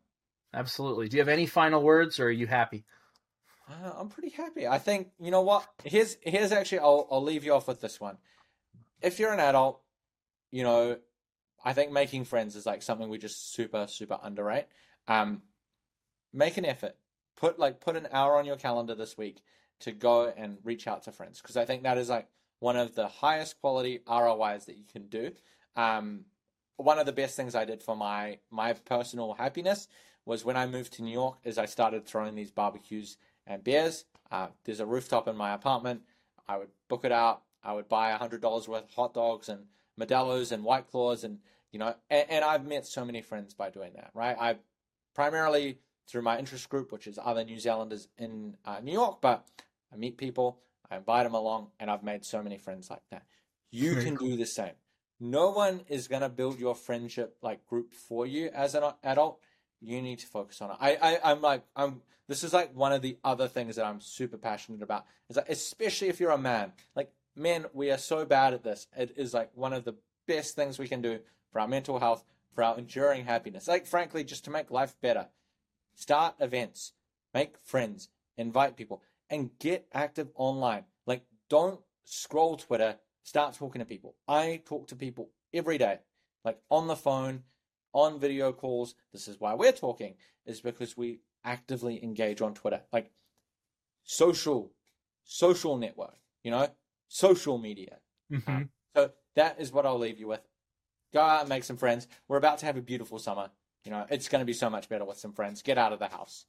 Absolutely. Do you have any final words, or are you happy? Uh, I'm pretty happy. I think you know what. Here's here's actually I'll I'll leave you off with this one. If you're an adult, you know, I think making friends is like something we just super super underrate. Um, make an effort. Put like put an hour on your calendar this week to go and reach out to friends because I think that is like one of the highest quality ROIs that you can do. Um, one of the best things I did for my my personal happiness was when I moved to New York. Is I started throwing these barbecues and beers. Uh, there's a rooftop in my apartment. I would book it out. I would buy hundred dollars worth of hot dogs and Modelo's and White Claws, and you know, and, and, I've met so many friends by doing that. Right, I primarily through my interest group, which is other New Zealanders in uh, New York, but I meet people, I invite them along, and I've made so many friends like that. You Very can cool. do the same. No one is gonna build your friendship like group for you as an adult. You need to focus on it. I, I I'm like I'm this is like one of the other things that I'm super passionate about. Is like, especially if you're a man. Like men, we are so bad at this. It is like one of the best things we can do for our mental health, for our enduring happiness. Like frankly, just to make life better. Start events, make friends, invite people, and get active online. Like don't scroll Twitter, start talking to people. I talk to people every day, like on the phone, on video calls. This is why we're talking, is because we actively engage on Twitter. Like social, social network, you know, social media. Mm-hmm. Um, so that is what I'll leave you with. Go out and make some friends. We're about to have a beautiful summer. You know, it's going to be so much better with some friends. Get out of the house.